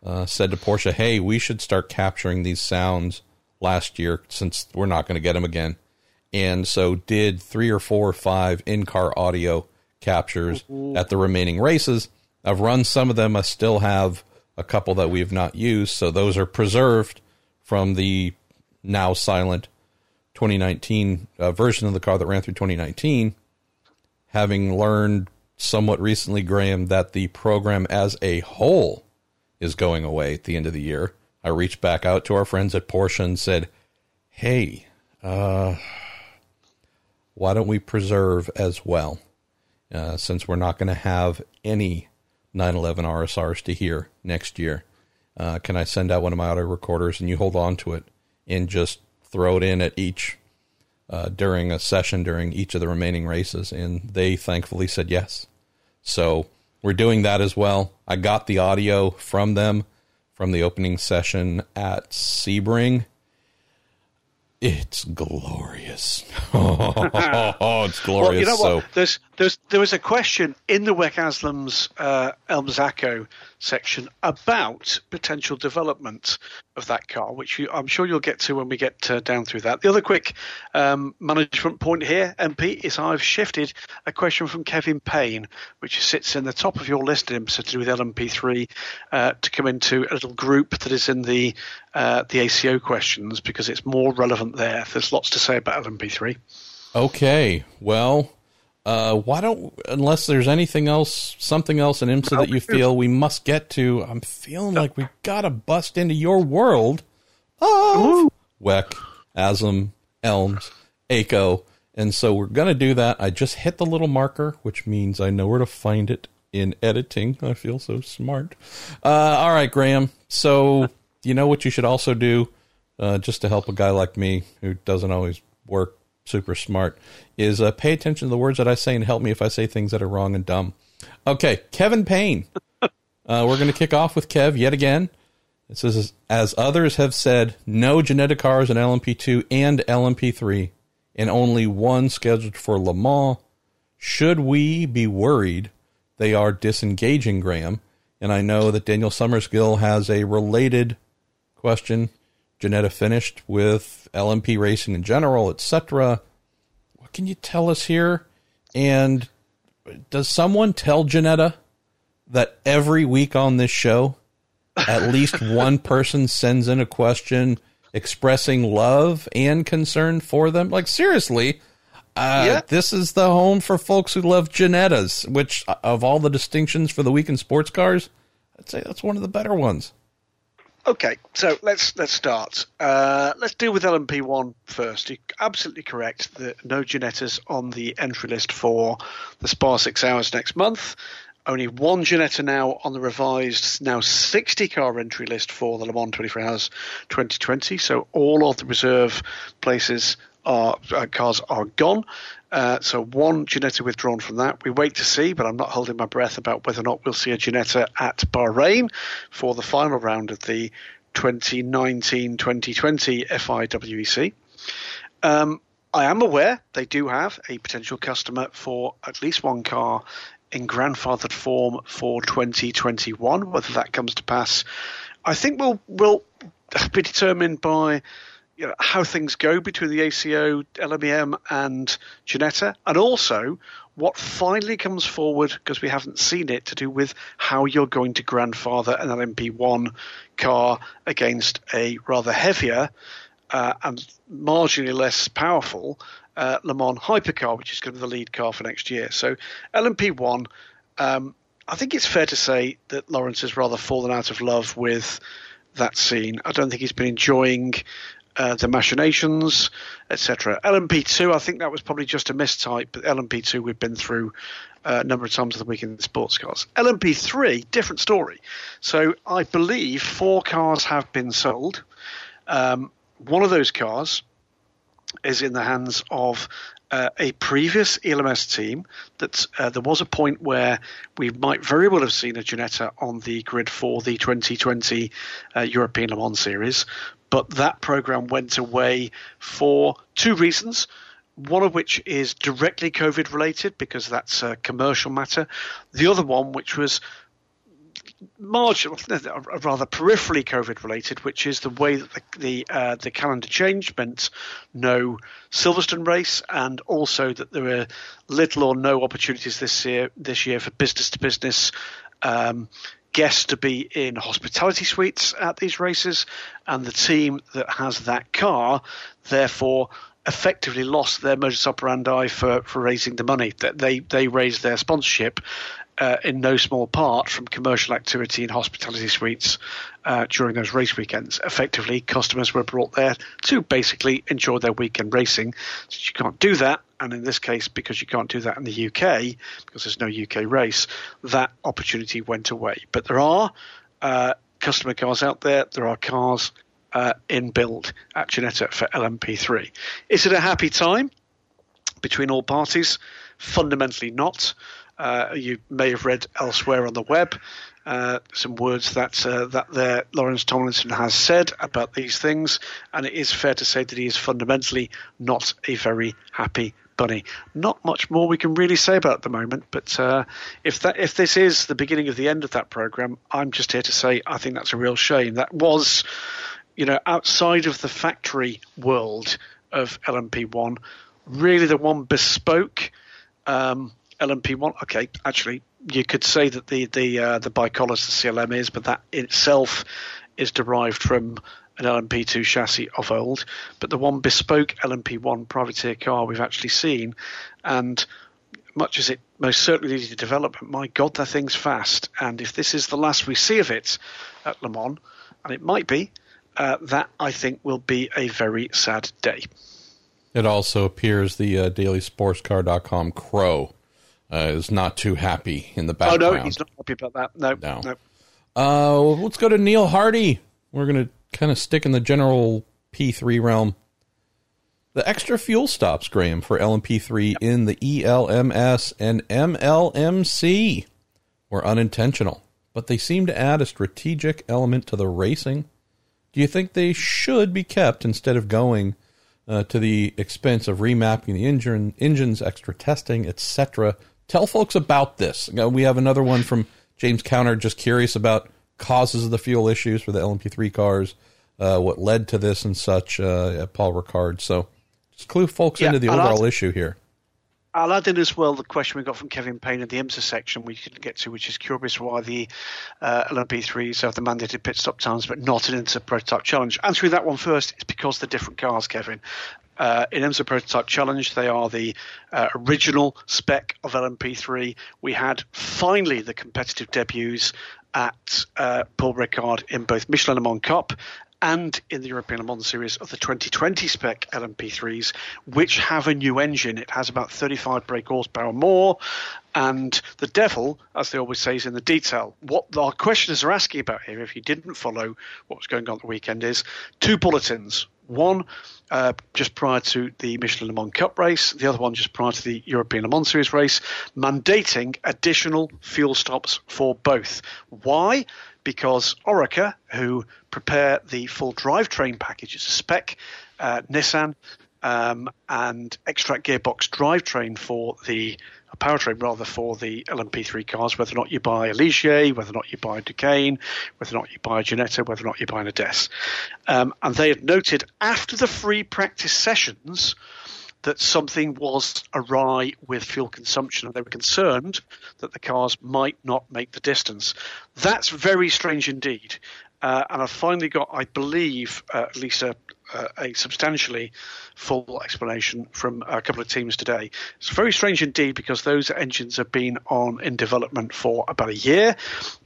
uh, said to Porsche, "Hey, we should start capturing these sounds last year since we're not going to get them again." And so did three or four or five in-car audio captures at the remaining races. I've run some of them. I still have a couple that we have not used, so those are preserved from the now silent 2019 uh, version of the car that ran through 2019. Having learned somewhat recently, Graham, that the program as a whole is going away at the end of the year, I reached back out to our friends at Porsche and said, "Hey, uh, why don't we preserve as well? Uh, since we're not going to have any 911 RSRs to hear next year, uh, can I send out one of my audio recorders and you hold on to it and just throw it in at each uh, during a session during each of the remaining races?" And they thankfully said yes. So we're doing that as well. I got the audio from them from the opening session at Sebring. It's glorious. Oh, <laughs> it's glorious. Well, you know so what? There's, there's, there was a question in the WEC AsLMS uh, ELMS ACO section about potential development of that car, which you, I'm sure you'll get to when we get uh, down through that. The other quick um, management point here, MP, is I've shifted a question from Kevin Payne, which sits in the top of your list in to do with LMP3, uh, to come into a little group that is in the uh, the ACO questions because it's more relevant there. There's lots to say about LMP3. okay, well, uh, why don't unless there's anything else, something else in IMSA that you feel we must get to? I'm feeling like we gotta bust into your world of WEC, Aslam, ELMS, ACO, and so we're gonna do that. I just hit the little marker, which means I know where to find it in editing. I feel so smart. Uh, all right, Graham. So you know what you should also do, uh, just to help a guy like me who doesn't always work super smart, is uh, pay attention to the words that I say and help me if I say things that are wrong and dumb. Okay, Kevin Payne. <laughs> Uh, we're going to kick off with Kev yet again. It says, as others have said, no Ginetta cars in LMP2 and LMP3, and only one scheduled for Le Mans. Should we be worried they are disengaging Graham? And I know that Daniel Summersgill has a related question. Ginetta finished with LMP racing in general, etc. What can you tell us here? And does someone tell Ginetta that every week on this show, at <laughs> least one person sends in a question expressing love and concern for them? Like, seriously, uh, Yeah. this is the home for folks who love Ginettas, which, uh, of all the distinctions for the week in sports cars, I'd say that's one of the better ones. Okay, so let's let's start. Uh, let's deal with LMP1 first. You're absolutely correct that no Ginettas on the entry list for the Spa Six Hours next month. Only one Ginetta now on the revised, now 60 car entry list for the Le Mans 24 Hours 2020. So all of the reserve places are uh, cars are gone. Uh, so one Ginetta withdrawn from that. We wait to see, but I'm not holding my breath about whether or not we'll see a Ginetta at Bahrain for the final round of the 2019-2020 FIWEC. Um, I am aware they do have a potential customer for at least one car in grandfathered form for 2021. Whether that comes to pass, I think will will be determined by you know, how things go between the ACO, LMEM, and Ginetta, and also what finally comes forward because we haven't seen it to do with how you're going to grandfather an LMP1 car against a rather heavier uh, and marginally less powerful uh, Le Mans hypercar, which is going to be the lead car for next year. So LMP1, um, I think it's fair to say that Lawrence has rather fallen out of love with that scene. I don't think he's been enjoying uh, the machinations, etc. LMP2, I think that was probably just a mistype, but LMP2 we've been through uh, a number of times of the week in sports cars. LMP3, different story. So I believe four cars have been sold. Um, one of those cars is in the hands of uh, a previous ELMS team that uh, there was a point where we might very well have seen a Ginetta on the grid for the 2020 uh, European Le Mans Series, but that program went away for two reasons. One of which is directly COVID related because that's a commercial matter. The other one, which was marginal, <laughs> rather peripherally COVID related, which is the way that the the, uh, the, calendar change meant no Silverstone race, and also that there were little or no opportunities this year this year for business to business. Um, guests to be in hospitality suites at these races, and the team that has that car, therefore, effectively lost their modus operandi for, for raising the money. They they raised their sponsorship uh, in no small part from commercial activity in hospitality suites uh, during those race weekends. Effectively, customers were brought there to basically enjoy their weekend racing. So you can't do that, and in this case, because you can't do that in the UK, because there's no UK race, that opportunity went away. But there are uh, customer cars out there. There are cars uh, in build at Ginetta for LMP3. Is it a happy time between all parties? Fundamentally not. Uh, you may have read elsewhere on the web uh, some words that uh, that there Lawrence Tomlinson has said about these things, and it is fair to say that he is fundamentally not a very happy bunny. Not much more we can really say about the moment, but uh, if that if this is the beginning of the end of that program, I'm just here to say I think that's a real shame. That was, you know, outside of the factory world of LMP1, really the one bespoke. Um, LMP1. Okay, actually, you could say that the the uh, the ByKolles the CLM is, but that itself is derived from an LMP2 chassis of old. But the one bespoke LMP1 privateer car we've actually seen, and much as it most certainly needed development, my God, that thing's fast. And if this is the last we see of it at Le Mans, and it might be, uh, that I think will be a very sad day. It also appears the uh, dailysportscar.com crow uh, is not too happy in the background. Oh no, he's not happy about that. No, no. no. Uh, let's go to Neil Hardy. We're going to kind of stick in the general P3 realm. The extra fuel stops, Graham, for LMP3 yep. in the ELMS and MLMC were unintentional, but they seem to add a strategic element to the racing. Do you think they should be kept instead of going uh, to the expense of remapping the engine, engines, extra testing, etc., tell folks about this. We have another one from James Counter, just curious about causes of the fuel issues for the LMP3 cars, uh, what led to this and such, uh, Paul Ricard. So just clue folks yeah, into the overall issue here. I'll add in as well the question we got from Kevin Payne in the IMSA section we couldn't get to, which is curious why the uh, LMP3s have the mandated pit stop times but not an IMSA prototype challenge. Answering that one first, it's because they're different cars, Kevin. Uh, in IMSA Prototype Challenge, they are the uh, original spec of LMP3. We had finally the competitive debuts at uh, Paul Ricard in both Michelin Le Mans Cup and in the European Le Mans Series of the 2020 spec LMP3s, which have a new engine. It has about 35 brake horsepower more, and the devil, as they always say, is in the detail. What our questioners are asking about here, if you didn't follow what was going on at the weekend, is two bulletins. One uh, just prior to the Michelin Le Mans Cup race, the other one just prior to the European Le Mans Series race, mandating additional fuel stops for both. Why? Because Oreca, who prepare the full drivetrain package as a spec, uh, Nissan, um, and Xtrac gearbox drivetrain for the a powertrain rather for the LMP3 cars, whether or not you buy a Ligier, whether or not you buy a Duqueine, whether or not you buy a Ginetta, whether or not you buy a Des. Um, and they had noted after the free practice sessions that something was awry with fuel consumption and they were concerned that the cars might not make the distance. That's very strange indeed. Uh, and I've finally got, I believe, at least a, a substantially full explanation from a couple of teams today. It's very strange indeed because those engines have been on in development for about a year.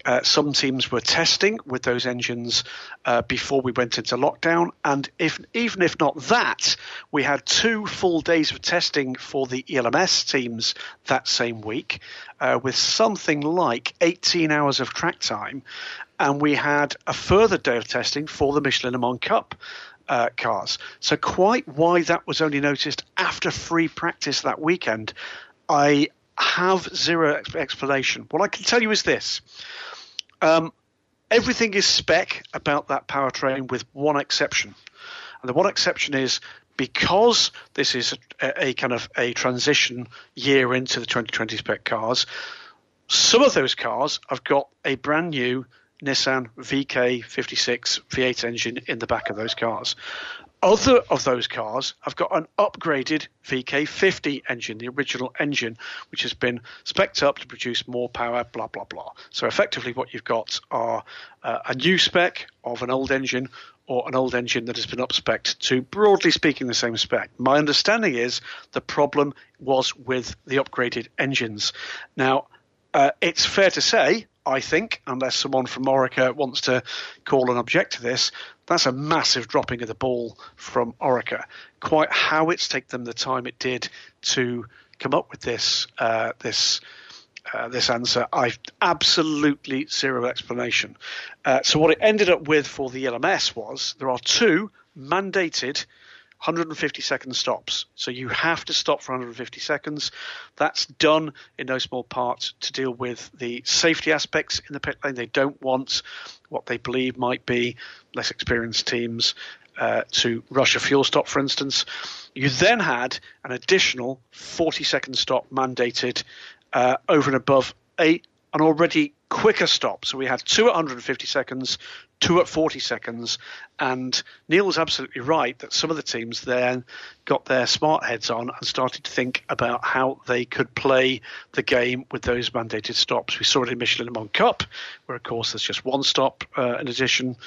Uh, some teams were testing with those engines uh, before we went into lockdown, and if even if not that, we had two full days of testing for the ELMS teams that same week, uh, with something like 18 hours of track time, and we had a further day of testing for the Michelin Mans Cup uh, cars. So quite why that was only noticed after free practice that weekend, I have zero explanation. What I can tell you is this. Um, everything is spec about that powertrain with one exception. And the one exception is because this is a, a, kind of a transition year into the 2020 spec cars, some of those cars have got a brand new Nissan VK56 V8 engine in the back of those cars. Other of those cars have got an upgraded VK50 engine, the original engine, which has been specced up to produce more power, blah, blah, blah. So effectively, what you've got are uh, a new spec of an old engine or an old engine that has been upspec'd to, broadly speaking, the same spec. My understanding is the problem was with the upgraded engines. Now, uh, it's fair to say I think, unless someone from Oreca wants to call and object to this, that's a massive dropping of the ball from Oreca. Quite how it's taken them the time it did to come up with this uh, this uh, this answer, I've absolutely zero explanation. Uh, so what it ended up with for the ELMS was there are two mandated 150 second stops. So you have to stop for 150 seconds. That's done in no small part to deal with the safety aspects in the pit lane. They don't want what they believe might be less experienced teams uh, to rush a fuel stop, for instance. You then had an additional 40 second stop mandated uh, over and above a an already quicker stop. So we had two at 150 seconds, two at 40 seconds. And Neil was absolutely right that some of the teams then got their smart heads on and started to think about how they could play the game with those mandated stops. We saw it in Michelin Le Mans Cup, where, of course, there's just one stop uh, in addition.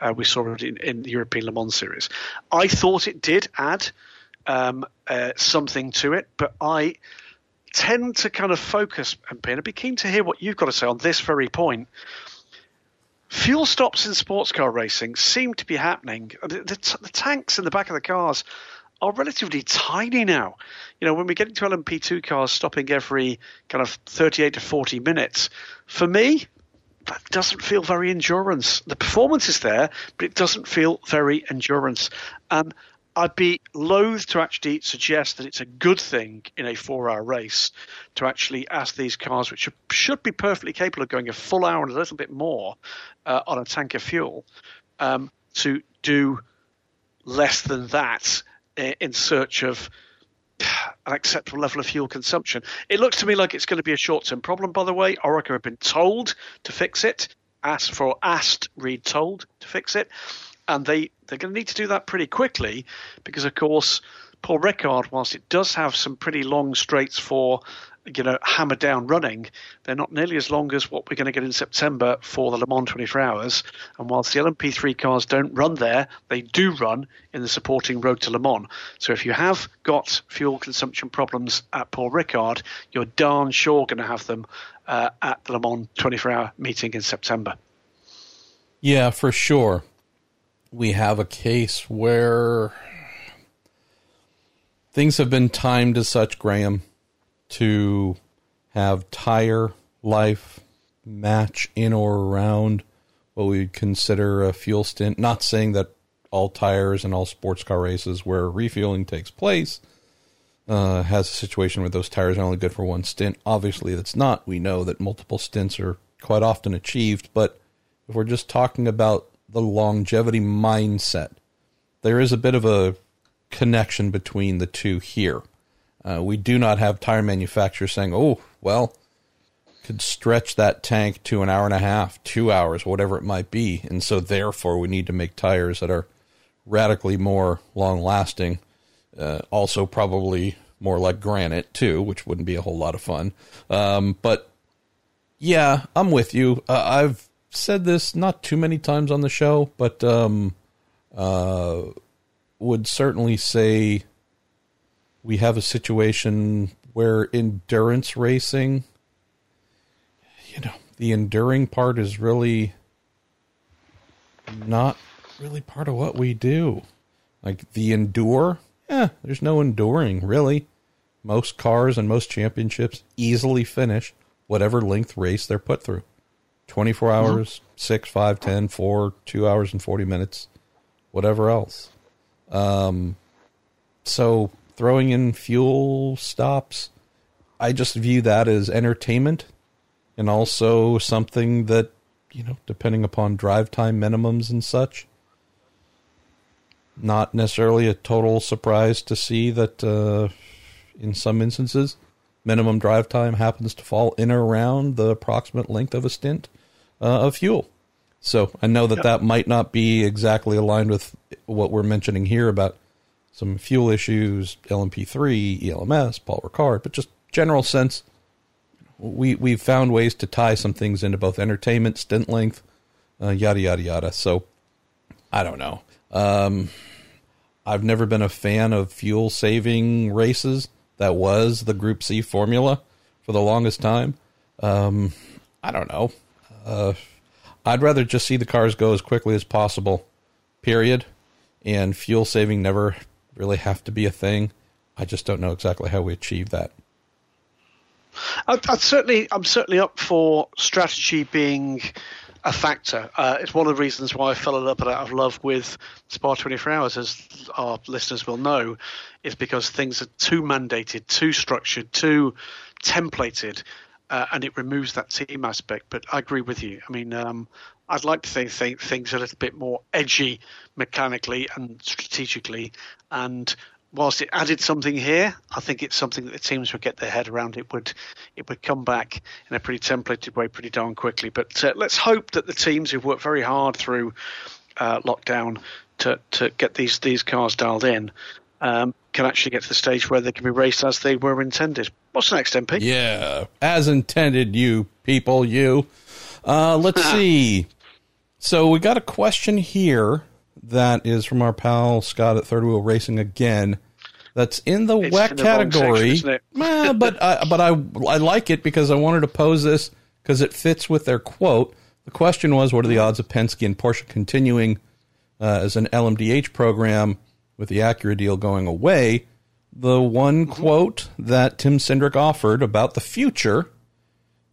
Uh, we saw it in, in, the European Le Mans Series. I thought it did add um, uh, something to it, but I tend to kind of focus, and Ben, I'd be keen to hear what you've got to say on this very point. Fuel stops in sports car racing seem to be happening. The, the, the, tanks in the back of the cars are relatively tiny now. You know, when we get into LMP2 cars stopping every kind of 38 to 40 minutes, for me, that doesn't feel very endurance. The performance is there, but it doesn't feel very endurance. And I'd be loath to actually suggest that it's a good thing in a four hour race to actually ask these cars, which should be perfectly capable of going a full hour and a little bit more uh, on a tank of fuel, um, to do less than that in search of an acceptable level of fuel consumption. It looks to me like it's going to be a short term problem, by the way. Oreca have been told to fix it, asked for asked, read told to fix it and they they're going to need to do that pretty quickly because, of course, Paul Ricard, whilst it does have some pretty long straights for you know hammer down running, they're not nearly as long as what we're going to get in September for the Le Mans 24 Hours. And whilst the LMP3 cars don't run there, they do run in the supporting Road to Le Mans. So if you have got fuel consumption problems at Paul Ricard, you're darn sure going to have them uh, at the Le Mans 24 Hour meeting in September. Yeah, for sure we have a case where things have been timed as such, Graham, to have tire life match in or around what we would consider a fuel stint. Not saying that all tires and all sports car races where refueling takes place uh, has a situation where those tires are only good for one stint. Obviously, that's not. We know that multiple stints are quite often achieved, but if we're just talking about the longevity mindset. There is a bit of a connection between the two here. Uh, we do not have tire manufacturers saying, "Oh, well, could stretch that tank to an hour and a half, two hours, whatever it might be," and so therefore we need to make tires that are radically more long lasting. Uh, also, probably more like granite too, which wouldn't be a whole lot of fun. Um, but yeah, I'm with you. Uh, I've said this not too many times on the show, but um, uh, would certainly say we have a situation where endurance racing, you know, the enduring part is really not really part of what we do. Like the endure, yeah, there's no enduring really. Most cars and most championships easily finish whatever length race they're put through. 24 mm-hmm. hours, mm-hmm. 6, 5, 10, 4, 2 hours and 40 minutes, whatever else. Um, so throwing in fuel stops, I just view that as entertainment and also something that, you know, depending upon drive time minimums and such, not necessarily a total surprise to see that uh, in some instances, minimum drive time happens to fall in or around the approximate length of a stint uh, of fuel. So I know that yep. that might not be exactly aligned with what we're mentioning here about some fuel issues, LMP3, ELMS, Paul Ricard, but just general sense. We we've found ways to tie some things into both entertainment, stint length, uh, yada yada yada. So I don't know. Um, I've never been a fan of fuel saving races. That was the Group C formula for the longest time. Um, I don't know. Uh, I'd rather just see the cars go as quickly as possible, period. And fuel saving never really have to be a thing. I just don't know exactly how we achieve that. I'd, I'd certainly, I'm certainly up for strategy being a factor. Uh, it's one of the reasons why I fell a little bit out of love with Spa 24 Hours, as our listeners will know, is because things are too mandated, too structured, too templated, uh, and it removes that team aspect. But I agree with you. I mean, um, I'd like to think, think things a little bit more edgy mechanically and strategically, and whilst it added something here, I think it's something that the teams would get their head around. It would it would come back in a pretty templated way pretty darn quickly. But uh, let's hope that the teams who've worked very hard through uh, lockdown to to get these these cars dialed in um, can actually get to the stage where they can be raced as they were intended. What's next, MP? Yeah, as intended, you people, you. Uh, let's <laughs> see. So we got a question here that is from our pal Scott at Third Wheel Racing again. That's in the it's WEC in the category. Section, <laughs> eh, but I, but I I like it because I wanted to pose this because it fits with their quote. The question was, what are the odds of Penske and Porsche continuing uh, as an LMDH program with the Acura deal going away? The one mm-hmm. quote that Tim Cindric offered about the future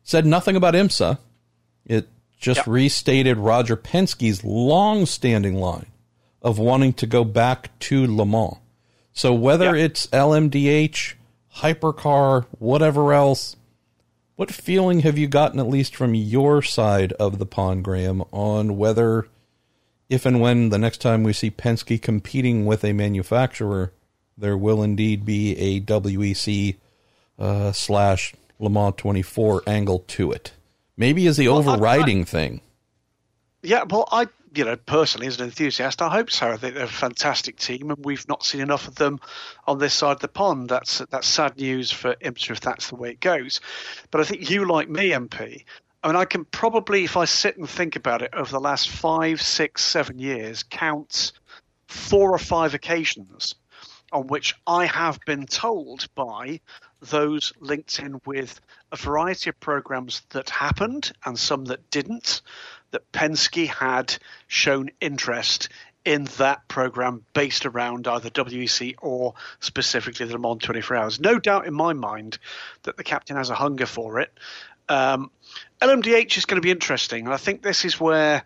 said nothing about IMSA. It just yep. restated Roger Penske's long-standing line of wanting to go back to Le Mans. So whether yeah. it's LMDH, hypercar, whatever else, what feeling have you gotten at least from your side of the pond, Graham, on whether if and when the next time we see Penske competing with a manufacturer, there will indeed be a WEC uh, slash Le Mans 24 angle to it. Maybe as the well, overriding I, I, thing. Yeah, well, I you know, personally as an enthusiast, I hope so. I think they're a fantastic team, and we've not seen enough of them on this side of the pond. That's that's sad news for IMSA if that's the way it goes. But I think you, like me, MP, I mean, I can probably, if I sit and think about it, over the last five, six, seven years, count four or five occasions on which I have been told by those linked in with a variety of programs that happened and some that didn't, that Penske had shown interest in that program based around either WEC or specifically the Le Mans 24 Hours. No doubt in my mind that the captain has a hunger for it. Um, LMDH is going to be interesting, and I think this is where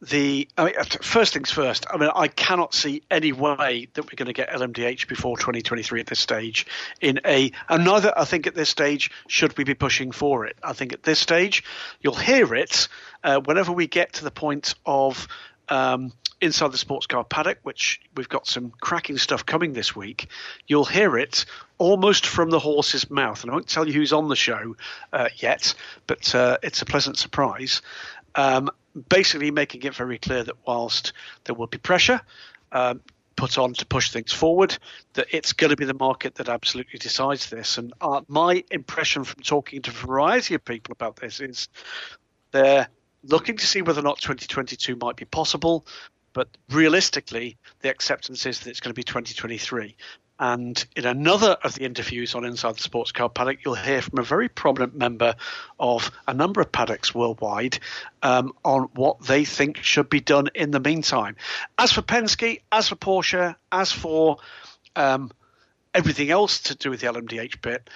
the I mean, first things first. I mean, I cannot see any way that we're going to get LMDH before 2023 at this stage. In a and neither I think at this stage should we be pushing for it. I think at this stage you'll hear it uh, whenever we get to the point of um, inside the sports car paddock, which we've got some cracking stuff coming this week, you'll hear it almost from the horse's mouth. And I won't tell you who's on the show uh, yet, but uh, it's a pleasant surprise. Um, basically, making it very clear that whilst there will be pressure, um, put on to push things forward, that it's going to be the market that absolutely decides this. And uh, my impression from talking to a variety of people about this is they're looking to see whether or not 2022 might be possible. But realistically, the acceptance is that it's going to be 2023. And in another of the interviews on Inside the Sports Car Paddock, you'll hear from a very prominent member of a number of paddocks worldwide um, on what they think should be done in the meantime. As for Penske, as for Porsche, as for um, everything else to do with the LMDH bit,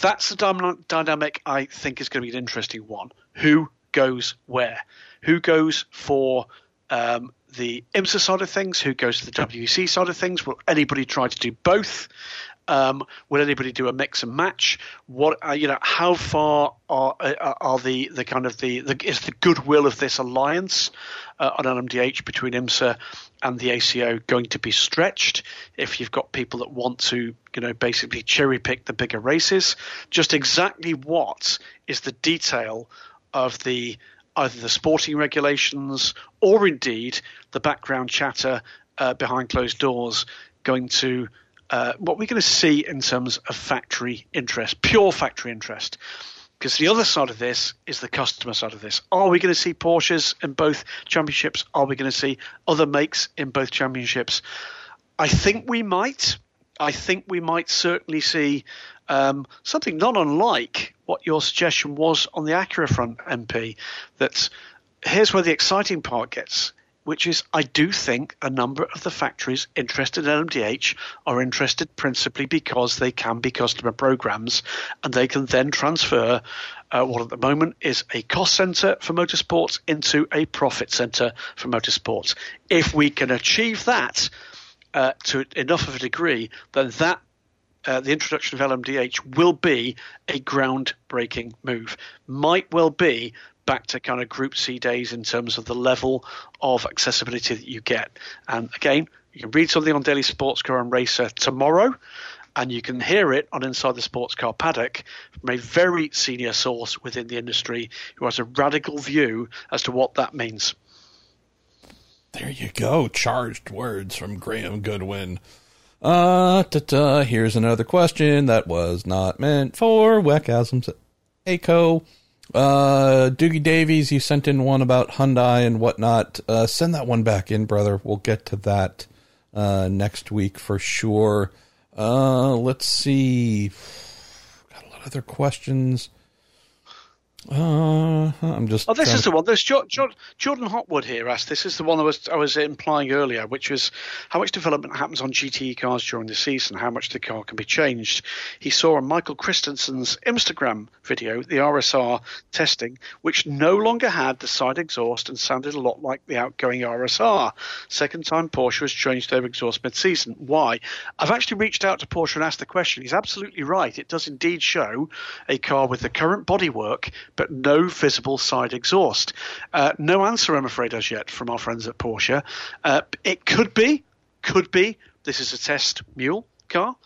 that's the dynamic I think is going to be an interesting one. Who goes where? Who goes for um, the IMSA side of things? Who goes to the WEC side of things? Will anybody try to do both? Um, will anybody do a mix and match? What uh, you know? How far are uh, are the the kind of the, the is the goodwill of this alliance uh, on LMDH between IMSA and the ACO going to be stretched? If you've got people that want to you know basically cherry pick the bigger races, just exactly what is the detail of the either the sporting regulations or indeed the background chatter uh, behind closed doors going to uh, what we're going to see in terms of factory interest, pure factory interest. Because the other side of this is the customer side of this. Are we going to see Porsches in both championships? Are we going to see other makes in both championships? I think we might. I think we might certainly see um, something not unlike what your suggestion was on the Acura front, MP. That here's where the exciting part gets, which is I do think a number of the factories interested in LMDH are interested principally because they can be customer programs and they can then transfer uh, what at the moment is a cost center for motorsports into a profit center for motorsports. If we can achieve that, uh, to enough of a degree, then that uh, the introduction of LMDH will be a groundbreaking move. Might well be back to kind of Group C days in terms of the level of accessibility that you get. And again, you can read something on Daily Sports Car and Racer tomorrow, and you can hear it on Inside the Sports Car Paddock from a very senior source within the industry who has a radical view as to what that means. There you go. Charged words from Graham Goodwin. Uh, ta-ta. here's another question that was not meant for Weckasms ACO. Uh, Doogie Davies, you sent in one about Hyundai and whatnot. Uh, send that one back in, brother. We'll get to that uh, next week for sure. Uh, let's see. Got a lot of other questions. Uh, I'm just. Oh, this is the one. There's jo- jo- Jordan Hotwood here asked. This is the one I was I was implying earlier, which was how much development happens on GTE cars during the season, how much the car can be changed. He saw on Michael Christensen's Instagram video the RSR testing, which no longer had the side exhaust and sounded a lot like the outgoing RSR. Second time Porsche has changed their exhaust mid-season. Why? I've actually reached out to Porsche and asked the question. He's absolutely right. It does indeed show a car with the current bodywork but no visible side exhaust. Uh, no answer, I'm afraid, as yet from our friends at Porsche. Uh, it could be, could be. This is a test mule car.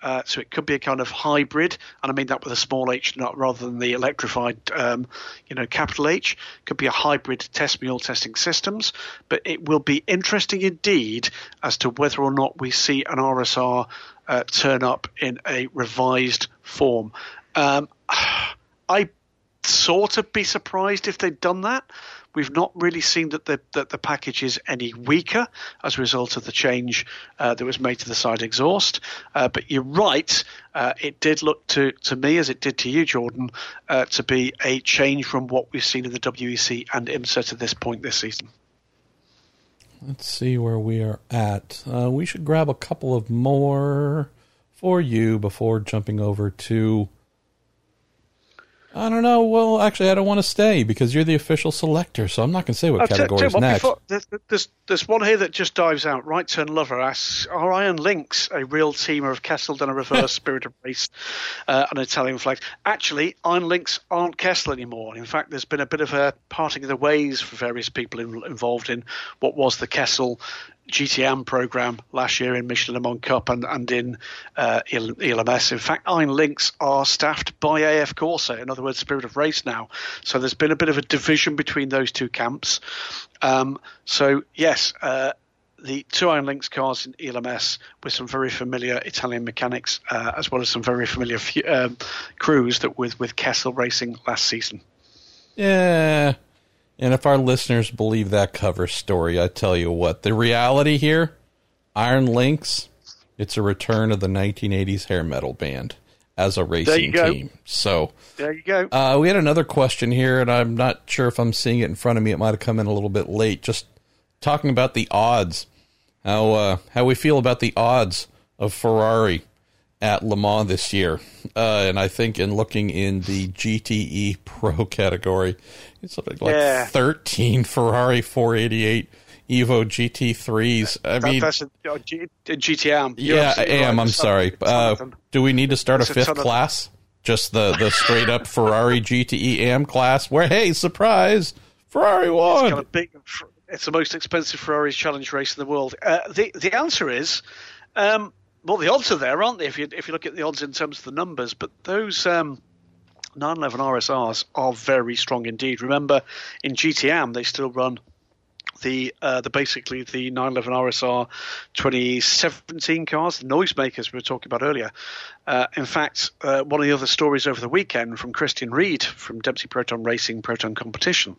Uh, so it could be a kind of hybrid, and I mean that with a small h, not rather than the electrified, um, you know, capital H. Could be a hybrid test mule testing systems, but it will be interesting indeed as to whether or not we see an RSR uh, turn up in a revised form. Um, <sighs> I sort of be surprised if they'd done that. We've not really seen that the that the package is any weaker as a result of the change uh, that was made to the side exhaust. Uh, but you're right; uh, it did look to to me, as it did to you, Jordan, uh, to be a change from what we've seen in the WEC and IMSA to this point this season. Let's see where we are at. Uh, we should grab a couple of more for you before jumping over to I don't know. Well, actually, I don't want to stay because you're the official selector, so I'm not going to say what I'll category is next. Before, there's, there's, one here that just dives out. Right Turn Lover asks, are Iron Lynx a real teamer of Kessel done a reverse <laughs> Spirit of Race uh, an Italian flag? Actually, Iron Lynx aren't Kessel anymore. In fact, there's been a bit of a parting of the ways for various people in, involved in what was the Kessel GTM program last year in Michelin Le Mans Cup and, and in uh, ELMS. In fact, Iron Lynx are staffed by AF Corse, in other words, Spirit of Race now. So there's been a bit of a division between those two camps. Um, so, yes, uh, the two Iron Lynx cars in ELMS with some very familiar Italian mechanics, uh, as well as some very familiar um, crews that with with Kessel Racing last season. Yeah, and if our listeners believe that cover story, I tell you what, the reality here, Iron Lynx, it's a return of the 1980s hair metal band as a racing team. So there you go. Uh, we had another question here, and I'm not sure if I'm seeing it in front of me. It might have come in a little bit late. Just talking about the odds, how uh, how we feel about the odds of Ferrari at Le Mans this year. Uh, and I think in looking in the GTE <laughs> Pro category, it's like yeah. 13 Ferrari 488 Evo GT3s. I mean, that's a, a G, a GTM. yeah, am. I'm sorry. Uh, do we need to start a fifth class? Just the, the straight up Ferrari <laughs> GTE AM class where, hey, surprise, Ferrari won. It's, big, it's the most expensive Ferrari challenge race in the world. Uh, the, the answer is um, well, the odds are there, aren't they? If you if you look at the odds in terms of the numbers, but those um, 911 RSRs are very strong indeed. Remember, in GTE Am they still run the uh, the basically the 911 RSR 2017 cars, the noisemakers we were talking about earlier. Uh, in fact, uh, one of the other stories over the weekend from Christian Ried from Dempsey Proton Racing Proton Competition,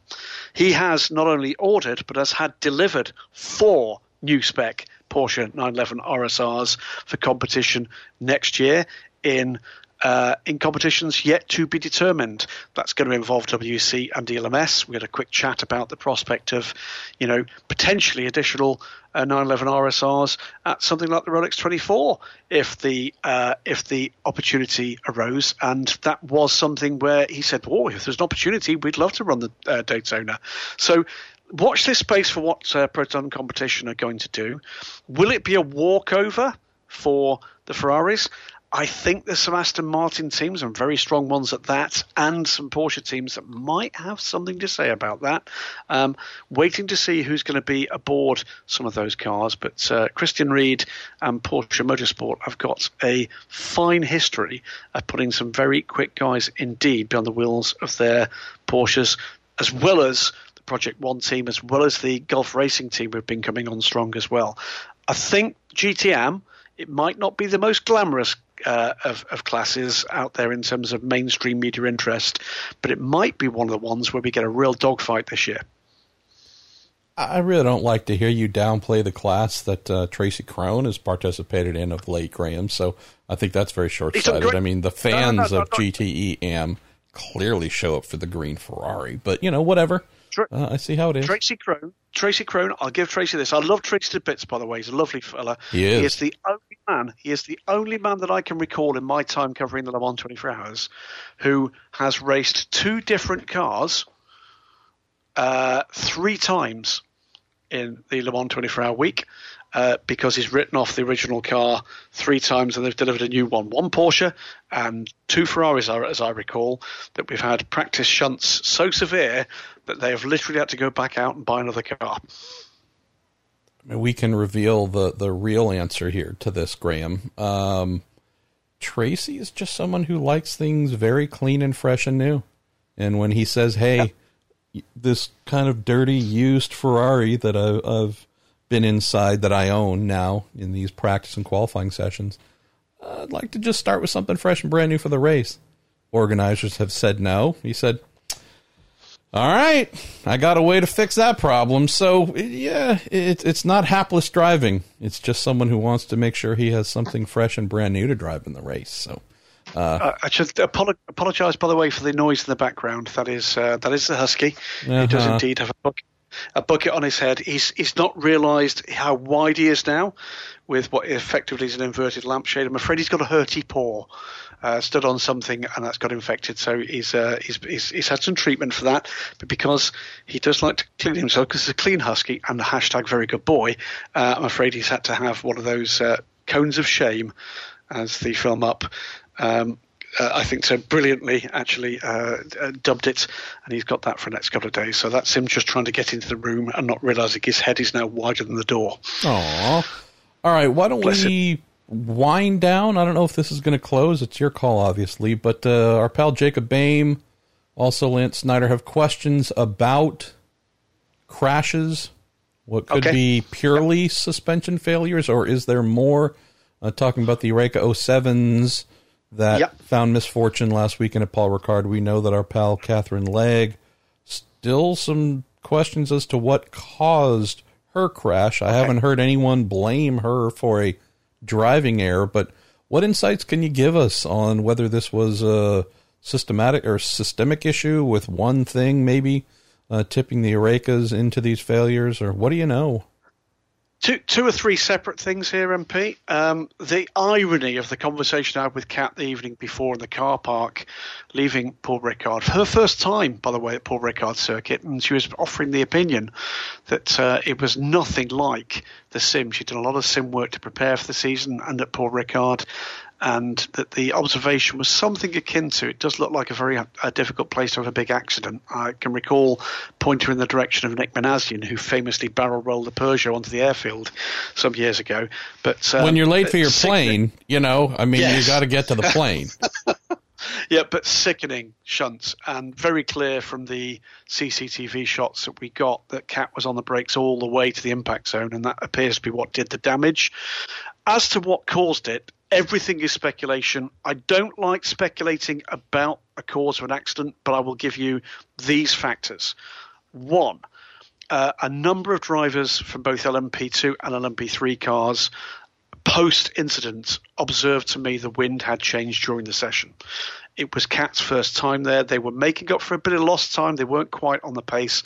he has not only ordered but has had delivered four new spec Porsche 911 RSRs for competition next year in uh, in competitions yet to be determined. That's going to involve WEC and ELMS. We had a quick chat about the prospect of, you know, potentially additional uh, 911 RSRs at something like the Rolex 24 if the uh, if the opportunity arose. And that was something where he said, "Oh, if there's an opportunity, we'd love to run the uh, Daytona." So watch this space for what uh, Proton Competition are going to do. Will it be a walkover for the Ferraris? I think there's some Aston Martin teams and very strong ones at that, and some Porsche teams that might have something to say about that. Um, waiting to see who's going to be aboard some of those cars. But uh, Christian Ried and Porsche Motorsport have got a fine history of putting some very quick guys indeed behind the wheels of their Porsches, as well as the Project One team as well as the Gulf Racing team have been coming on strong as well. I think GTE Am it might not be the most glamorous uh, of, of, classes out there in terms of mainstream media interest, but it might be one of the ones where we get a real dogfight this year. I really don't like to hear you downplay the class that uh, Tracy Krohn has participated in of late, Graham. So I think that's very short sighted. I mean, the fans no, no, no, of GTE AM clearly show up for the green Ferrari, but you know, whatever. Tra- uh, I see how it is. Tracy Krohn. Tracy Krohn. I'll give Tracy this. I love Tracy to bits, by the way. He's a lovely fella. He is. He is the only man. He is the only man that I can recall in my time covering the Le Mans 24 Hours who has raced two different cars uh, three times in the Le Mans 24 Hour week uh, because he's written off the original car three times and they've delivered a new one. One Porsche and two Ferraris, as I recall, that we've had practice shunts so severe that they have literally had to go back out and buy another car. I mean, we can reveal the, the real answer here to this, Graham. Um, Tracy is just someone who likes things very clean and fresh and new. And when he says, hey, yeah. this kind of dirty used Ferrari that I, I've been inside that I own now in these practice and qualifying sessions. I'd like to just start with something fresh and brand new for the race. Organizers have said no. He said, all right, I got a way to fix that problem. So, yeah, it, it's not hapless driving. It's just someone who wants to make sure he has something fresh and brand new to drive in the race. So, uh, uh, I should apologize, by the way, for the noise in the background. That is uh, that is the husky. Uh-huh. He does indeed have a book a bucket on his head. He's he's not realised how wide he is now, with what effectively is an inverted lampshade. I'm afraid he's got a hurty paw, uh, stood on something, and that's got infected. So he's, uh, he's, he's he's had some treatment for that. But because he does like to clean himself, because he's a clean husky and the hashtag very good boy, uh, I'm afraid he's had to have one of those uh, cones of shame, as the film up. Um, uh, I think so brilliantly actually uh, uh, dubbed it, and he's got that for the next couple of days. So that's him just trying to get into the room and not realizing his head is now wider than the door. Aww. All right, why don't Bless we wind down? I don't know if this is going to close. It's your call, obviously. But uh, our pal Jacob Baim, also Lance Snyder, have questions about crashes. What could okay. be purely suspension failures, or is there more? Uh, talking about the Oreca 07s that yep. found misfortune last weekend at Paul Ricard. We know that our pal Catherine Legge, still some questions as to what caused her crash. I haven't heard anyone blame her for a driving error, but what insights can you give us on whether this was a systematic or systemic issue with one thing maybe uh, tipping the Orecas into these failures, or what do you know? Two, two or three separate things here, MP. Um, the irony of the conversation I had with Kat the evening before in the car park, leaving Paul Ricard for her first time, by the way, at Paul Ricard circuit, and she was offering the opinion that uh, it was nothing like the sim. She'd done a lot of sim work to prepare for the season, and at Paul Ricard, and that the observation was something akin to it does look like a very a difficult place to have a big accident. I can recall pointer in the direction of Nick Minassian, who famously barrel rolled the Peugeot onto the airfield some years ago. But um, when you're late for your plane, you know, I mean, yes. you got to get to the plane. <laughs> yeah, but sickening shunts, and very clear from the CCTV shots that we got that Cat was on the brakes all the way to the impact zone, and that appears to be what did the damage. As to what caused it, everything is speculation. I don't like speculating about a cause of an accident, but I will give you these factors. One, uh, a number of drivers from both LMP2 and LMP3 cars post incident observed to me the wind had changed during the session. It was Kat's first time there. They were making up for a bit of lost time. They weren't quite on the pace.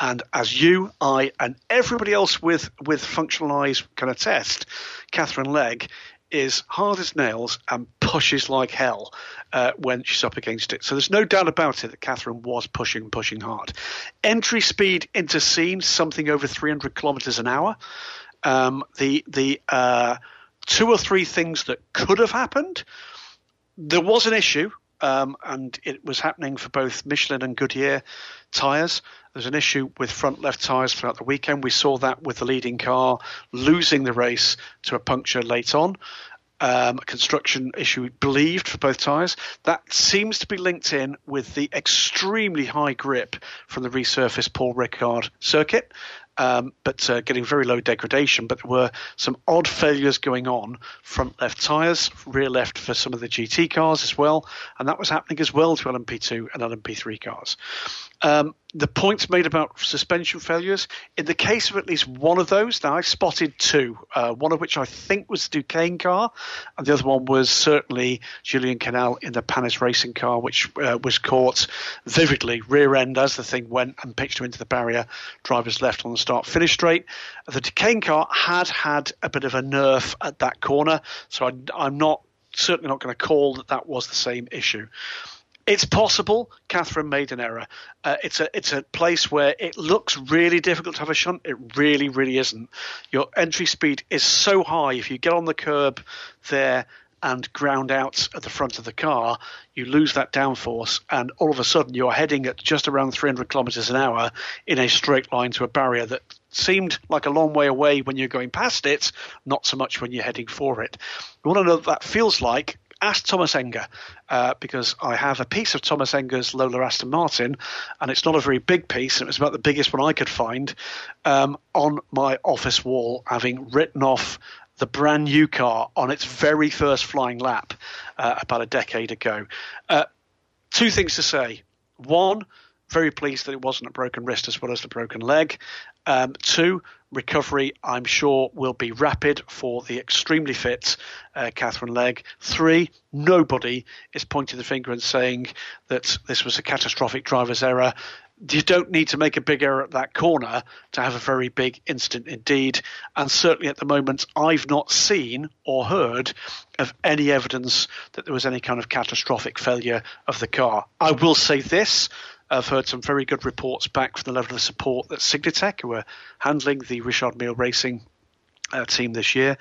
And as you, I, and everybody else with with functional eyes can attest, Katherine Legge is hard as nails and pushes like hell uh, when she's up against it. So there's no doubt about it that Catherine was pushing, pushing hard. Entry speed into Signes something over 300 kilometers an hour. Um, the the uh, two or three things that could have happened. There was an issue, um, and it was happening for both Michelin and Goodyear tyres. There's an issue with front left tyres throughout the weekend. We saw that with the leading car losing the race to a puncture late on. Um, a construction issue believed for both tyres. That seems to be linked in with the extremely high grip from the resurfaced Paul Ricard circuit um, but uh, getting very low degradation. But there were some odd failures going on front left tyres, rear left for some of the GT cars as well, and that was happening as well to LMP2 and LMP3 cars. Um, the points made about suspension failures, in the case of at least one of those, now I spotted two, uh, one of which I think was the Duqueine car, and the other one was certainly Julien Canal in the Panis racing car, which uh, was caught vividly rear end as the thing went and pitched him into the barrier. Drivers left on the start finish straight. The Duqueine car had had a bit of a nerf at that corner, so I, I'm not certainly not going to call that that was the same issue. It's possible Catherine made an error. Uh, it's a it's a place where it looks really difficult to have a shunt. It really, really isn't. Your entry speed is so high. If you get on the curb there and ground out at the front of the car, you lose that downforce, and all of a sudden you're heading at just around 300 kilometers an hour in a straight line to a barrier that seemed like a long way away when you're going past it, not so much when you're heading for it. You want to know what that feels like? Ask Tomas Enge uh, because I have a piece of Tomas Enge's Lola Aston Martin, and it's not a very big piece. And It was about the biggest one I could find um, on my office wall, having written off the brand new car on its very first flying lap uh, about a decade ago. Uh, two things to say. One, very pleased that it wasn't a broken wrist as well as the broken leg. Um, two, recovery, I'm sure, will be rapid for the extremely fit uh, Katherine Legge. Three, nobody is pointing the finger and saying that this was a catastrophic driver's error. you don't need to make a big error at that corner to have a very big incident indeed. And certainly at the moment, I've not seen or heard of any evidence that there was any kind of catastrophic failure of the car. I will say this. I've heard some very good reports back from the level of support that Signatech, who are handling the Richard Mille Racing uh, team this year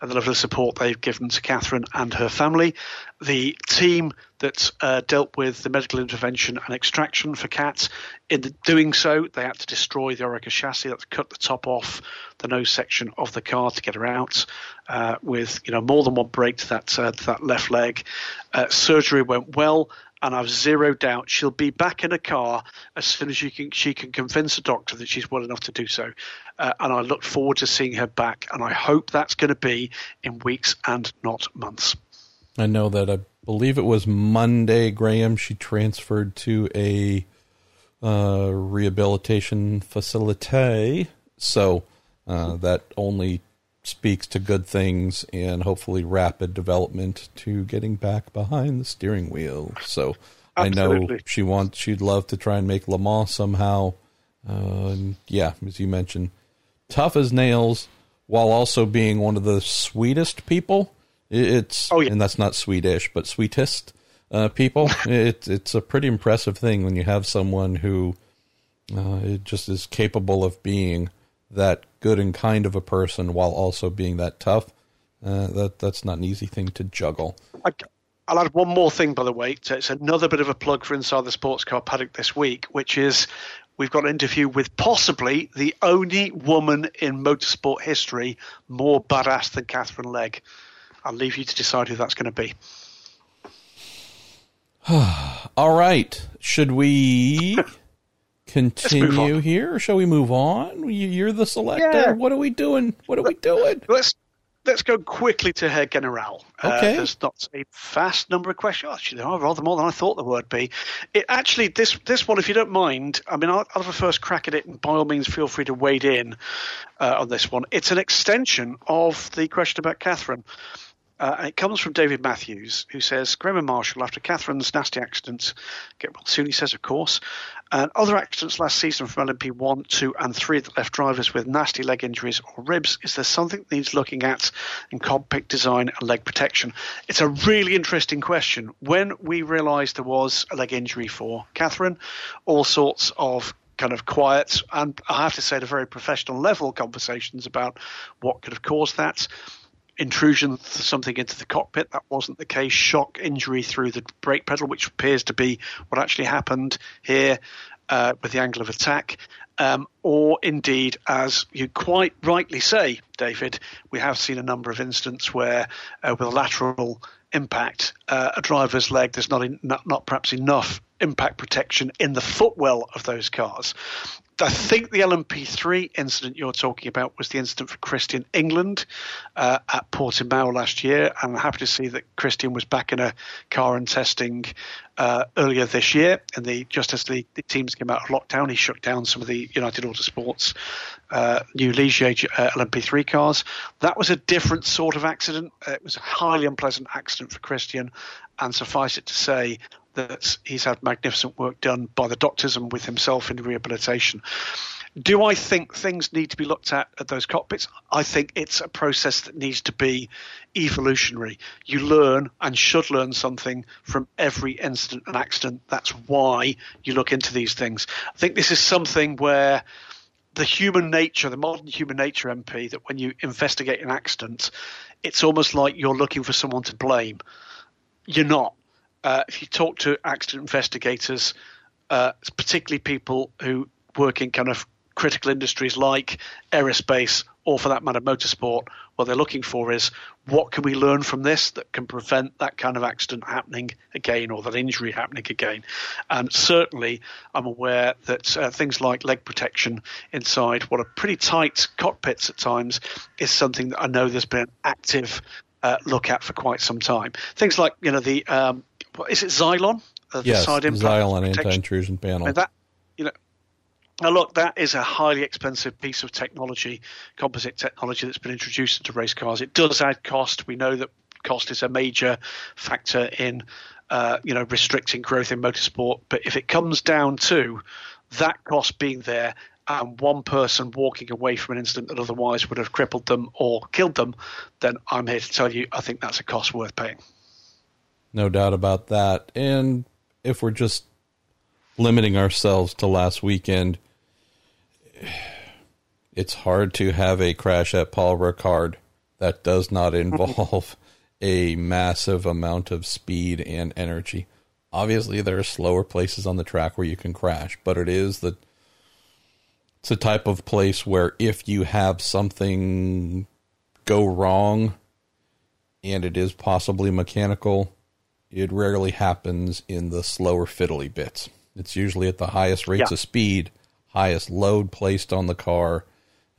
and the level of support they've given to Catherine and her family. The team that uh, dealt with the medical intervention and extraction for Cat, in doing so, they had to destroy the Oreca chassis, to cut the top off the nose section of the car to get her out uh, with you know more than one break to that, uh, to that left leg. Uh, surgery went well and I've zero doubt she'll be back in a car as soon as she can she can convince a doctor that she's well enough to do so. Uh, and I look forward to seeing her back, and I hope that's going to be in weeks and not months. I know that I believe it was Monday, Graham. She transferred to a uh, rehabilitation facility, so uh, that only speaks to good things and hopefully rapid development to getting back behind the steering wheel. So Absolutely. I know she wants, she'd love to try and make Le Mans somehow. Uh, yeah, as you mentioned, tough as nails while also being one of the sweetest people. It's oh, yeah. and that's not Swedish, but sweetest uh, people. <laughs> it, it's a pretty impressive thing when you have someone who uh, just is capable of being that good and kind of a person while also being that tough. Uh, that that's not an easy thing to juggle. I, will add one more thing, by the way. It's another bit of a plug for Inside the Sports Car Paddock this week, which is we've got an interview with possibly the only woman in motorsport history more badass than Katherine Legge. I'll leave you to decide who that's going to be. <sighs> All right. Should we <laughs> continue here, or shall we move on? You're the selector. Yeah. What are we doing? What are we doing? Let's let's go quickly to Herr General. Uh, okay. Uh, there's not a vast number of questions. Actually, there are rather more than I thought there would be. It actually this this one, if you don't mind, I mean, I'll, I'll have a first crack at it, and by all means, feel free to wade in uh, on this one. It's an extension of the question about Catherine. Uh, and it comes from David Matthews, who says, Graham Marshall, after Catherine's nasty accident, get well soon, he says, of course, and other accidents last season from LMP1, 2, and 3 that left drivers with nasty leg injuries or ribs, is there something that needs looking at in cockpit design and leg protection? It's a really interesting question. When we realised there was a leg injury for Catherine, all sorts of kind of quiet and I have to say at a very professional level conversations about what could have caused that intrusion something into the cockpit. That wasn't the case. Shock injury through the brake pedal, which appears to be what actually happened here uh, with the angle of attack. Um, or indeed, as you quite rightly say, David, we have seen a number of incidents where, uh, with a lateral impact, uh, a driver's leg, there's not, in, not, not perhaps enough impact protection in the footwell of those cars. I think the LMP3 incident you're talking about was the incident for Christian England uh, at Portimao last year. I'm happy to see that Christian was back in a car and testing uh, earlier this year. And the just as the, teams came out of lockdown, he shut down some of the United Autosports uh, new Ligier uh, LMP3 cars. That was a different sort of accident. It was a highly unpleasant accident for Christian. And suffice it to say, that he's had magnificent work done by the doctors and with himself in rehabilitation. Do I think things need to be looked at at those cockpits? I think it's a process that needs to be evolutionary. You learn and should learn something from every incident and accident. That's why you look into these things. I think this is something where the human nature, the modern human nature MP, that when you investigate an accident, it's almost like you're looking for someone to blame. You're not uh, if you talk to accident investigators, uh, particularly people who work in kind of critical industries like aerospace or for that matter motorsport, what they're looking for is what can we learn from this that can prevent that kind of accident happening again or that injury happening again. And certainly, I'm aware that uh, things like leg protection inside what are pretty tight cockpits at times is something that I know there's been an active uh, look at for quite some time. Things like you know the um, what is it Zylon? Uh, yes, side Zylon anti-intrusion panel. And that you know. Now, look, that is a highly expensive piece of technology, composite technology that's been introduced into race cars. It does add cost. We know that cost is a major factor in, uh, you know, restricting growth in motorsport. But if it comes down to that cost being there and one person walking away from an incident that otherwise would have crippled them or killed them, then I'm here to tell you I think that's a cost worth paying. No doubt about that. And if we're just limiting ourselves to last weekend, it's hard to have a crash at Paul Ricard that does not involve <laughs> a massive amount of speed and energy. Obviously, there are slower places on the track where you can crash, but it is the it's a type of place where if you have something go wrong and it is possibly mechanical, it rarely happens in the slower fiddly bits. It's usually at the highest rates yeah. of speed, highest load placed on the car,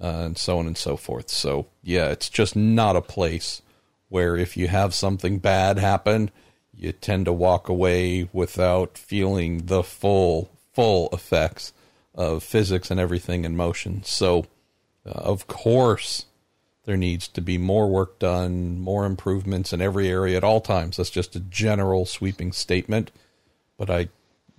uh, and so on and so forth. So, yeah, it's just not a place where if you have something bad happen, you tend to walk away without feeling the full, full effects of physics and everything in motion. So, uh, of course, there needs to be more work done, more improvements in every area at all times. That's just a general sweeping statement. But I,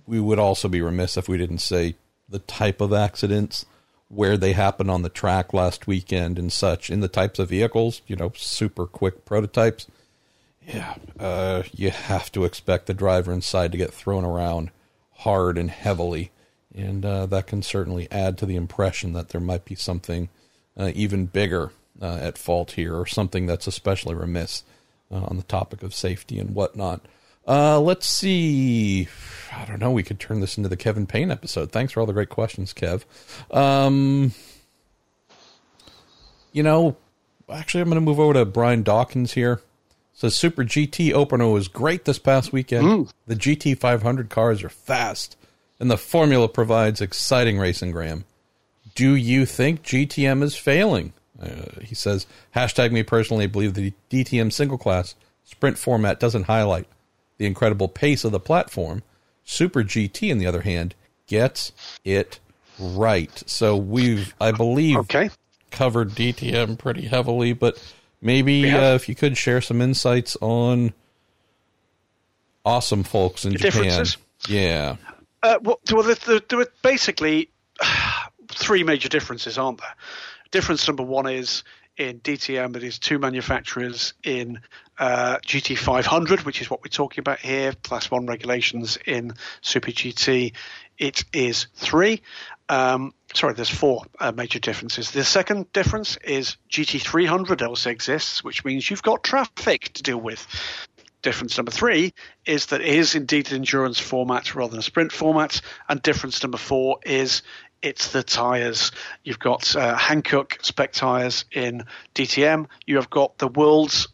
we would also be remiss if we didn't say the type of accidents, where they happen on the track last weekend and such, in the types of vehicles, you know, super quick prototypes. Yeah, uh, you have to expect the driver inside to get thrown around hard and heavily and uh, that can certainly add to the impression that there might be something uh, even bigger uh, at fault here, or something that's especially remiss uh, on the topic of safety and whatnot. Uh, let's see. I don't know. We could turn this into the Kevin Payne episode. Thanks for all the great questions, Kev. Um, you know, actually, I'm going to move over to Brian Dawkins here. Says Super GT opener was great this past weekend. Mm. The GT 500 cars are fast and the formula provides exciting racing, Graham. Do you think DTM is failing? Uh, he says, hashtag me personally, I believe the DTM single class sprint format doesn't highlight the incredible pace of the platform. Super GT, on the other hand, gets it right. So we've, I believe, okay. covered DTM pretty heavily, but maybe uh, if you could share some insights on awesome folks in the Japan. Yeah. Uh, well, there, there are basically <sighs> three major differences, aren't there? Difference number one is in DTM, it is two manufacturers in uh, GT500, which is what we're talking about here, Class 1 regulations in Super GT. It is three. Um, sorry, there's four uh, major differences. The second difference is GT300 also exists, which means you've got traffic to deal with difference number three is that it is indeed an endurance format rather than a sprint format. And difference number four is it's the tyres. You've got uh, Hankook spec tyres in DTM. You have got the world's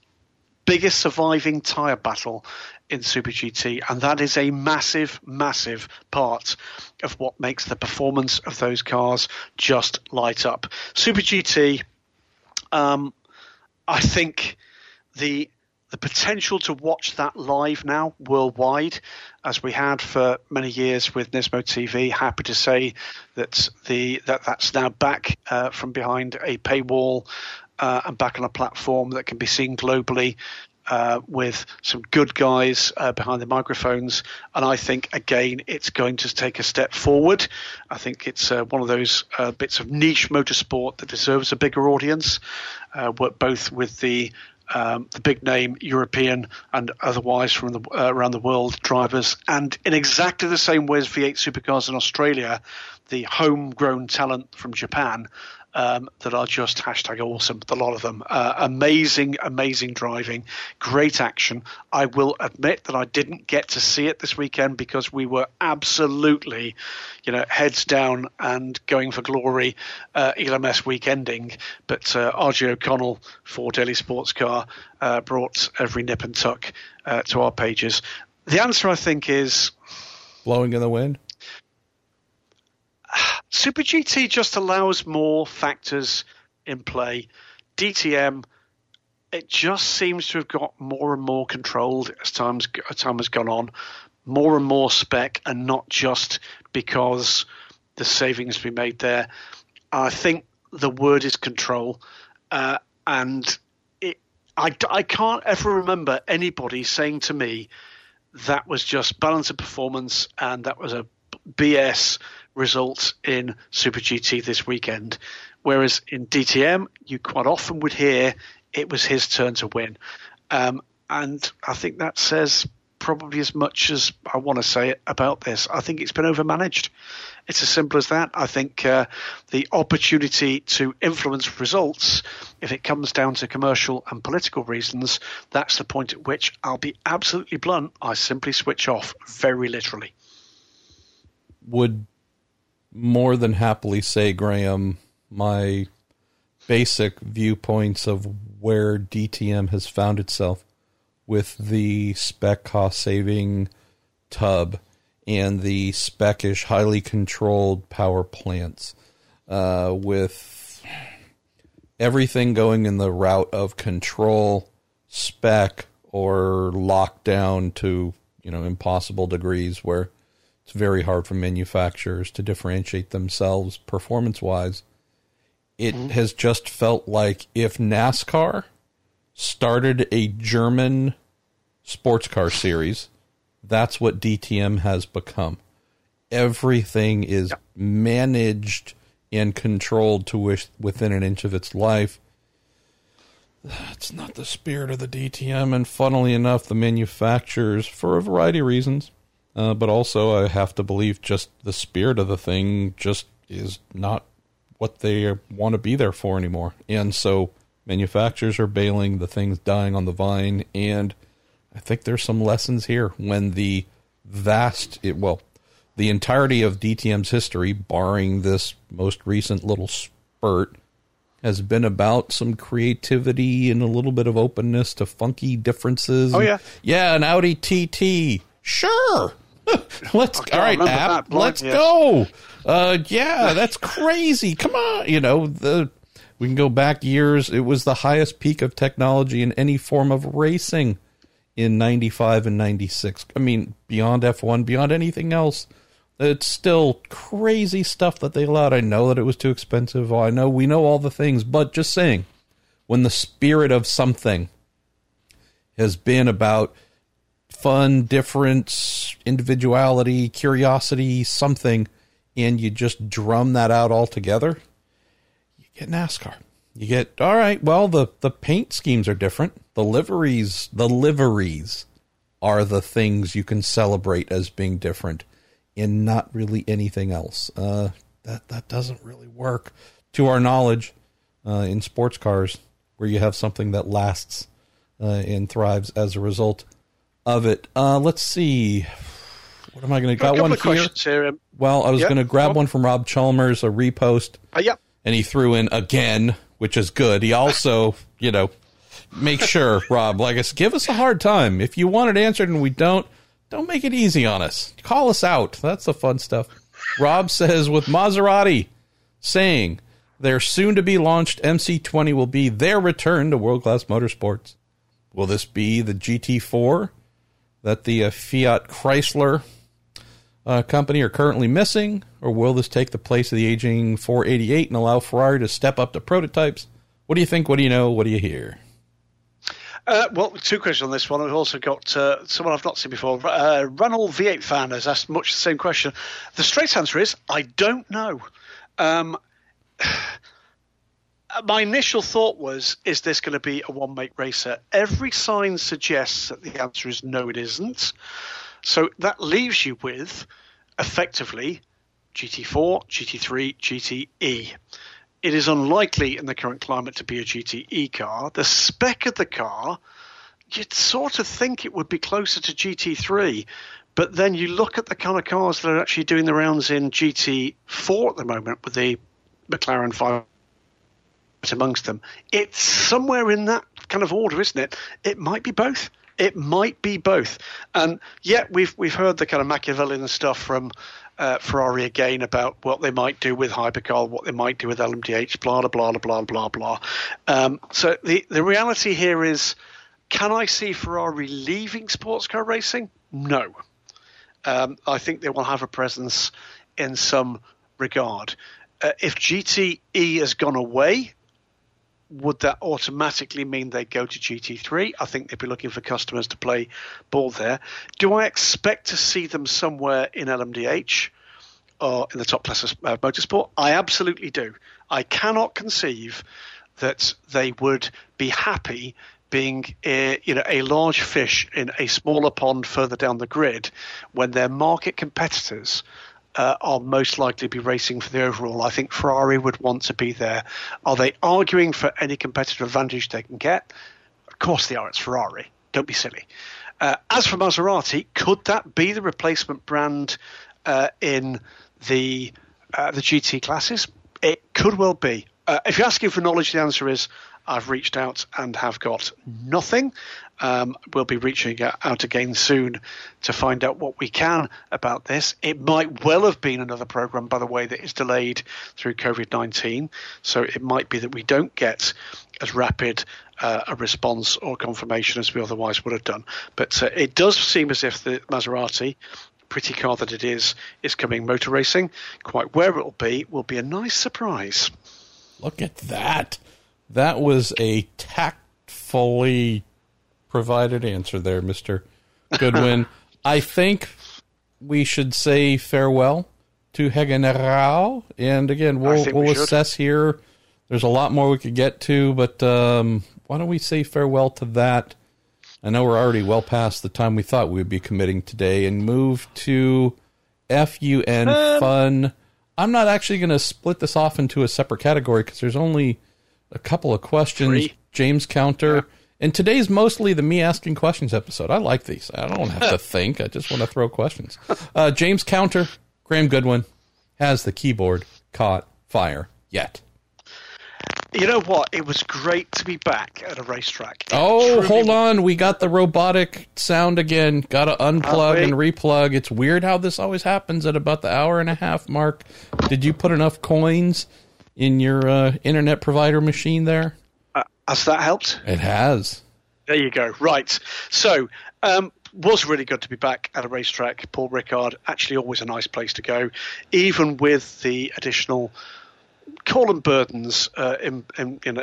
biggest surviving tyre battle in Super GT, and that is a massive, massive part of what makes the performance of those cars just light up. Super GT, um, I think the the potential to watch that live now worldwide, as we had for many years with Nismo TV. Happy to say that the that that's now back uh, from behind a paywall uh, and back on a platform that can be seen globally. Uh, with some good guys uh, behind the microphones, and I think again it's going to take a step forward. I think it's uh, one of those uh, bits of niche motorsport that deserves a bigger audience. both with the um, the big name European and otherwise from the, uh, around the world drivers. And in exactly the same way as V8 supercars in Australia, the homegrown talent from Japan um, that are just hashtag awesome. A lot of them. Uh, amazing, amazing driving, great action. I will admit that I didn't get to see it this weekend because we were absolutely, you know, heads down and going for glory, uh, ELMS weekending. But uh, RJ O'Connell for Daily Sports Car uh, brought every nip and tuck uh, to our pages. The answer, I think, is blowing in the wind. Super GT just allows more factors in play. DTM, it just seems to have got more and more controlled as times time has gone on, more and more spec, and not just because the savings be made there. I think the word is control, uh, and it, I, I can't ever remember anybody saying to me that was just balance of performance and that was a BS results in Super GT this weekend. Whereas in DTM, you quite often would hear it was his turn to win. Um, and I think that says probably as much as I want to say about this. I think it's been overmanaged. It's as simple as that. I think uh, the opportunity to influence results, if it comes down to commercial and political reasons, that's the point at which I'll be absolutely blunt. I simply switch off, very literally. Would more than happily say, Graham, my basic viewpoints of where DTM has found itself with the spec cost saving tub and the specish, highly controlled power plants, uh, with everything going in the route of control, spec, or lockdown to you know impossible degrees where it's very hard for manufacturers to differentiate themselves performance wise. It mm-hmm. has just felt like if NASCAR started a German sports car series, that's what DTM has become. Everything is managed and controlled to wish within an inch of its life. It's not the spirit of the DTM, and funnily enough, the manufacturers, for a variety of reasons, uh, but also I have to believe just the spirit of the thing just is not what they want to be there for anymore. And so manufacturers are bailing, the thing's dying on the vine, and I think there's some lessons here when the vast, it, well, the entirety of DTM's history, barring this most recent little spurt, has been about some creativity and a little bit of openness to funky differences. Oh yeah, yeah, an Audi TT, sure. <laughs> let's all right, app. Let's yes. go. Uh, yeah, that's <laughs> crazy. Come on, you know the we can go back years. It was the highest peak of technology in any form of racing in 95 and 96. I mean, beyond F1, beyond anything else, it's still crazy stuff that they allowed. I know that it was too expensive. I know we know all the things, but just saying, when the spirit of something has been about fun, difference, individuality, curiosity, something, and you just drum that out all together, you get NASCAR. You get all right. Well, the the paint schemes are different. The liveries, the liveries, are the things you can celebrate as being different, and not really anything else. Uh, that that doesn't really work, to our knowledge, uh, in sports cars, where you have something that lasts uh, and thrives as a result of it. Uh, let's see. What am I going to got one here? here um, well, I was going to grab one from Rob Chalmers, a repost. Uh, yeah. And he threw in again which is good. He also, <laughs> you know, make sure, Rob, like us, give us a hard time. If you want it answered and we don't, don't make it easy on us. Call us out. That's the fun stuff. Rob <laughs> says with Maserati saying their soon to be launched MC20 will be their return to world class motorsports. Will this be the GT4 that the uh, Fiat Chrysler uh, company are currently missing, or will this take the place of the aging 488 and allow Ferrari to step up to prototypes? What do you think? What do you know? What do you hear? Uh, well, two questions on this one. We've also got uh, someone I've not seen before. Uh, Ronald V8 fan has asked much the same question. The straight answer is I don't know. Um, Uh, my initial thought was, is this going to be a one make racer? Every sign suggests that the answer is no, it isn't. So that leaves you with effectively GT4, GT3, GTE. It is unlikely in the current climate to be a GTE car. The spec of the car, you'd sort of think it would be closer to GT3, but then you look at the kind of cars that are actually doing the rounds in GT4 at the moment with the McLaren 5 amongst them. It's somewhere in that kind of order, isn't it? It might be both. It might be both. And yet we've we've heard the kind of Machiavellian stuff from uh, Ferrari again about what they might do with hypercar, what they might do with LMDH, blah blah blah blah blah blah. Um, so the the reality here is, can I see Ferrari leaving sports car racing? No. Um, I think they will have a presence in some regard. Uh, if GTE has gone away, would that automatically mean they go to GT3? I think they'd be looking for customers to play ball there. Do I expect to see them somewhere in LMDH? or in the top class of uh, motorsport? I absolutely do. I cannot conceive that they would be happy being a, you know a large fish in a smaller pond further down the grid when their market competitors uh, are most likely to be racing for the overall. I think Ferrari would want to be there. Are they arguing for any competitive advantage they can get? Of course they are. It's Ferrari. Don't be silly. Uh, as for Maserati, could that be the replacement brand uh, in the uh, the GT classes? It could well be. Uh, if you're asking for knowledge, the answer is I've reached out and have got nothing. Um, we'll be reaching out again soon to find out what we can about this. It might well have been another program, by the way, that is delayed through COVID 19. So it might be that we don't get as rapid uh, a response or confirmation as we otherwise would have done. But uh, it does seem as if the Maserati, pretty car that it is, is coming motor racing. Quite where it will be will be a nice surprise. Look at that. That was a tactfully provided answer there, Mr. Goodwin. <laughs> I think we should say farewell to Hegenerau. And again, we'll, we'll we assess here. There's a lot more we could get to, but um, why don't we say farewell to that? I know we're already well past the time we thought we would be committing today and move to FUN um, fun. I'm not actually going to split this off into a separate category because there's only a couple of questions. Three. James Counter. Yeah. And today's mostly the me asking questions episode. I like these. I don't have to <laughs> think. I just want to throw questions. Uh, James Counter, Graham Goodwin has the keyboard caught fire yet. You know what? It was great to be back at a racetrack. It oh, hold on. We got the robotic sound again. Got to unplug and replug. It's weird how this always happens at about the hour and a half mark. Did you put enough coins in your uh, internet provider machine there? Uh, has that helped? It has. There you go. Right. So, um, was really good to be back at a racetrack. Paul Ricard, actually, always a nice place to go, even with the additional call and burdens uh, in, in, in, uh,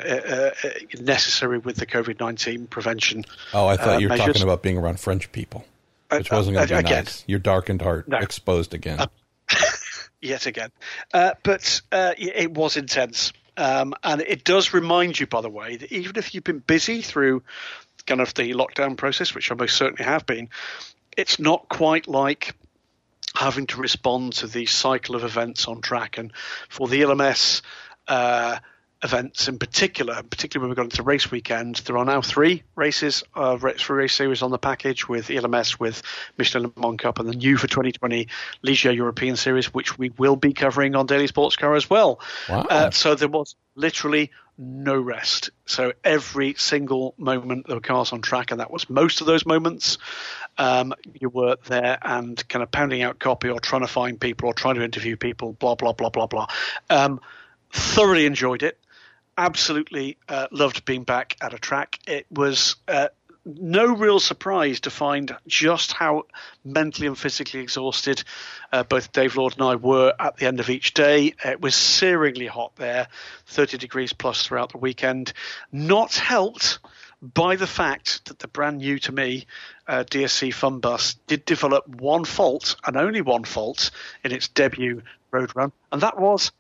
uh, necessary with the COVID nineteen prevention. Oh, I thought you were measures. talking about being around French people, uh, which wasn't going to be again, nice. Your darkened heart no. exposed again. <laughs> yet again, but it was intense. Um, and it does remind you, by the way, that even if you've been busy through kind of the lockdown process, which I most certainly have been, it's not quite like having to respond to the cycle of events on track. And for the LMS, uh, events in particular, particularly when we got into race weekend, there are now three races, uh, race, race series on the package with ELMS, with Michelin Le Mans Cup, and the new for 2020 Ligier European Series, which we will be covering on Daily Sports Car as well. Wow. Uh, so there was literally no rest. So every single moment there were cars on track, and that was most of those moments. Um, you were there and kind of pounding out copy or trying to find people or trying to interview people, blah, blah, blah, blah, blah. Um, thoroughly enjoyed it. Absolutely uh, loved being back at a track. It was uh, no real surprise to find just how mentally and physically exhausted uh, both Dave Lord and I were at the end of each day. It was searingly hot there, 30 degrees plus throughout the weekend. Not helped by the fact that the brand new to me uh, DSC Fun Bus did develop one fault and only one fault in its debut road run, and that was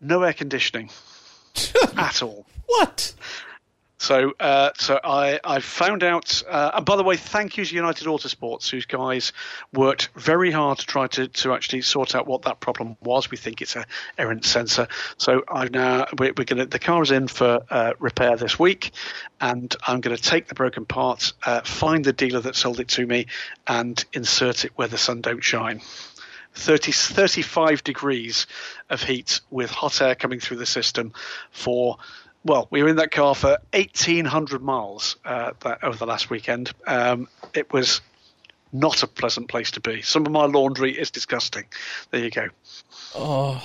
no air conditioning <laughs> at all. What? So, uh, so I, I found out. Uh, and by the way, thank you to United Autosports, whose guys worked very hard to try to, to actually sort out what that problem was. We think it's a errant sensor. So I've now we're, we're going to the car is in for uh, repair this week, and I'm going to take the broken part, uh, find the dealer that sold it to me, and insert it where the sun don't shine. 30, 35 degrees of heat with hot air coming through the system for well, we were in that car for 1,800 miles uh, that, over the last weekend. Um, it was not a pleasant place to be. Some of my laundry is disgusting. There you go. Oh,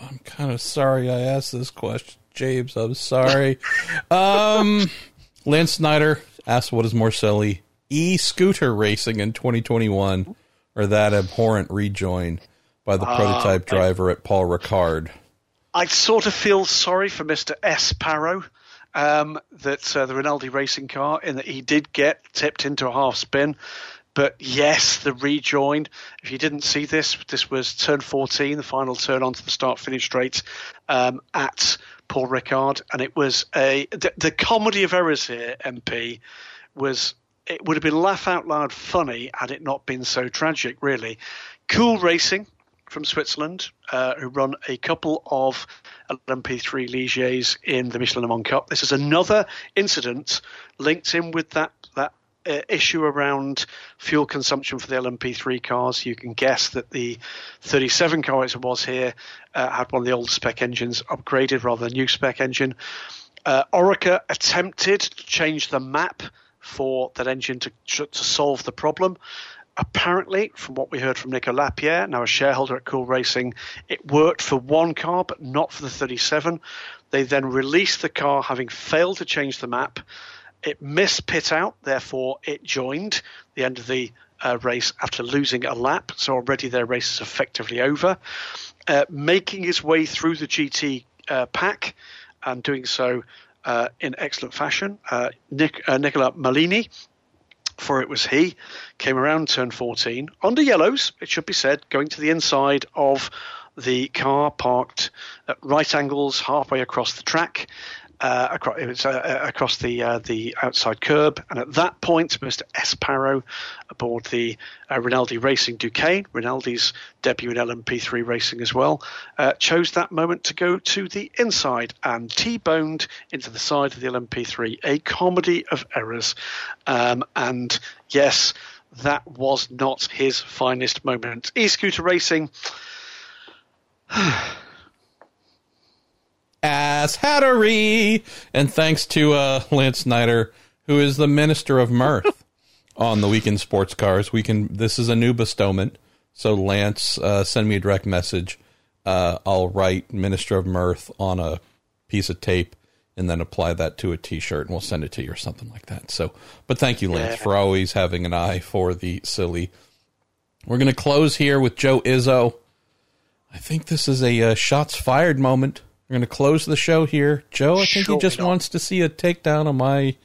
I'm kind of sorry I asked this question, James. I'm sorry. <laughs> um, Lance Snyder asked, "What is more silly, e-scooter racing in 2021, or that abhorrent rejoin by the uh, prototype driver at Paul Ricard?" I sort of feel sorry for Mr. Esparro. Um, that uh, the Rinaldi racing car, in that he did get tipped into a half spin, but yes, the rejoin. If you didn't see this, this was turn 14, the final turn onto the start finish straight um, at Paul Ricard, and it was a the, the comedy of errors here. MP was it would have been laugh out loud funny had it not been so tragic. Really, cool racing from Switzerland, uh, who run a couple of LMP3 Ligiers in the Michelin Le Mans Cup. This is another incident linked in with that that uh, issue around fuel consumption for the LMP3 cars. You can guess that the 37 car it was here uh, had one of the old spec engines upgraded rather than new spec engine. Uh, Oreca attempted to change the map for that engine to, to solve the problem apparently, from what we heard from Nico Lapierre, now a shareholder at Cool Racing, it worked for one car but not for the 37. They then released the car having failed to change the map. It missed pit out, therefore it joined the end of the uh, race after losing a lap. So already their race is effectively over. Uh, making his way through the GT uh, pack and doing so uh, in excellent fashion. Uh, uh, Nicola Maulini for it was he, came around turn 14 under yellows, it should be said, going to the inside of the car parked at right angles halfway across the track. Uh, across, it was, uh, uh, across the uh, the outside curb, and at that point, Mr. Esparro, aboard the uh, Rinaldi Racing Duqueine, Rinaldi's debut in LMP3 racing as well, uh, chose that moment to go to the inside and T-boned into the side of the LMP3. A comedy of errors, um, and yes, that was not his finest moment. E-scooter racing. <sighs> <sighs> ass hattery. And thanks to uh, Lance Snyder, who is the Minister of Mirth <laughs> on the Week In Sports Cars. We can. This is a new bestowment. So Lance, uh, send me a direct message. Uh, I'll write Minister of Mirth on a piece of tape and then apply that to a T-shirt, and we'll send it to you or something like that. So, but thank you, Lance, yeah. for always having an eye for the silly. We're going to close here with Joe Izzo. I think this is a uh, shots fired moment. We're going to close the show here. Joe, I think sure he just wants to see a takedown of my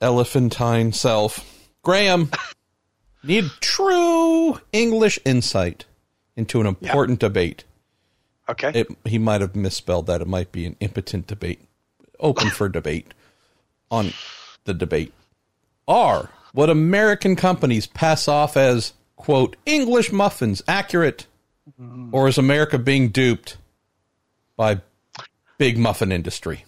elephantine self. Graham, <laughs> need true English insight into an important yeah. debate. Okay. It, he might have misspelled that. It might be an impotent debate. Open for debate on the debate. Are what American companies pass off as, quote, English muffins accurate? Mm. Or is America being duped? By big muffin industry?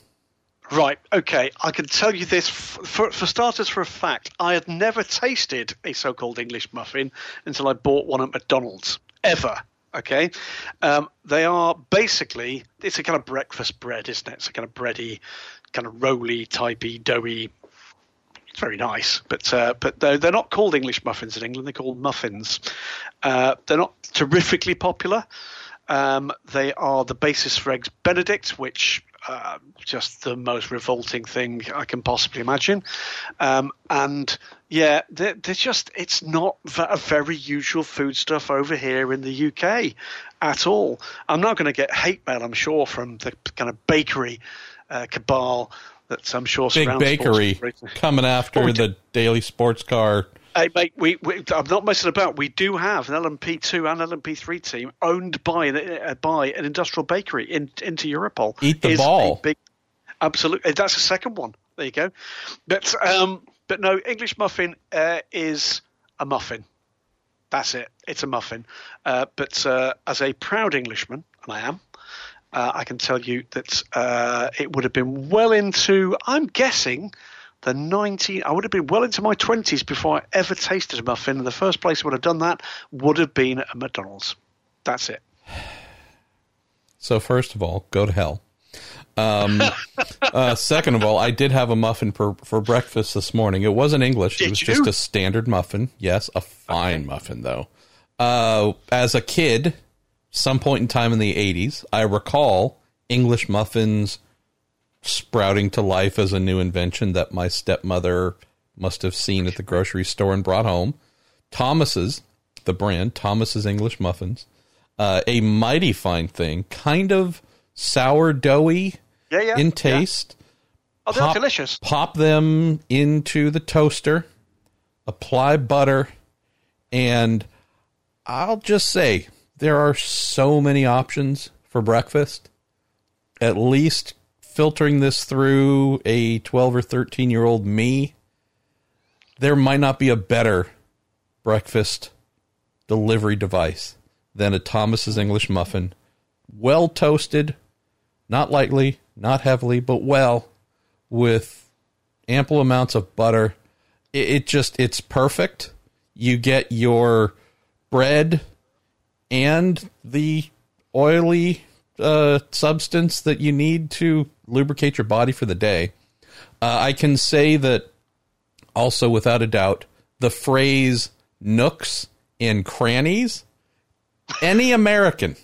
Right. Okay. I can tell you this for, for starters. For a fact, I had never tasted a so-called English muffin until I bought one at McDonald's. Ever. Okay. Um, they are basically it's a kind of breakfast bread, isn't it? It's a kind of bready, kind of roly, typey, doughy. It's very nice, but uh, but they're, they're not called English muffins in England. They're called muffins. Uh, they're not terrifically popular. Um, they are the basis for Eggs Benedict, which uh, just the most revolting thing I can possibly imagine. Um, and yeah, they're, they're, just, it's not a very usual foodstuff over here in the UK at all. I'm not going to get hate mail, I'm sure, from the kind of bakery uh, cabal that I'm sure Big bakery coming after oh, the daily sports car Hey, mate, we, we, I'm not messing about. We do have an LMP2 and LMP3 team owned by uh, by an industrial bakery in Inter Europol. Eat the ball. Big, absolutely, that's the second one. There you go. But um, but no, English muffin uh, is a muffin. That's it. It's a muffin. Uh, but uh, as a proud Englishman, and I am, uh, I can tell you that uh, it would have been well into. I'm guessing the 19 I would have been well into my 20s before I ever tasted a muffin. And the first place I would have done that would have been at McDonald's. That's it. So first of all go to hell. Um, <laughs> uh, second of all I did have a muffin for, for breakfast this morning. It wasn't English. Did it was you? just a standard muffin. Yes a fine okay. muffin though. Uh, as a kid some point in time in the 80s I recall English muffins sprouting to life as a new invention that my stepmother must have seen at the grocery store and brought home. Thomas's, the brand, Thomas's English Muffins, uh, a mighty fine thing, kind of sourdoughy yeah, yeah, in taste. Yeah. Oh, they're pop, delicious. Pop them into the toaster. apply butter, and I'll just say there are so many options for breakfast. At least filtering this through a 12 or 13 year old me, there might not be a better breakfast delivery device than a Thomas's English muffin. Well toasted, not lightly, not heavily, but well, with ample amounts of butter. It, it just, it's perfect. You get your bread and the oily uh, substance that you need to lubricate your body for the day. Uh, I can say that also, without a doubt, the phrase nooks and crannies, any American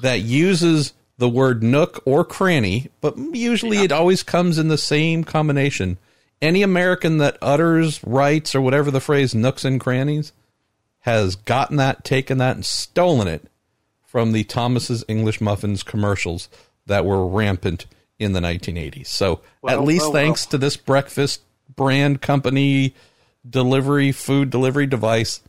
that uses the word nook or cranny, but usually yeah. it always comes in the same combination. Any American that utters, writes, or whatever the phrase nooks and crannies has gotten that, taken that, and stolen it from the Thomas's English Muffins commercials that were rampant in the 1980s. So well, at least well, thanks well. to this breakfast brand company delivery food delivery device,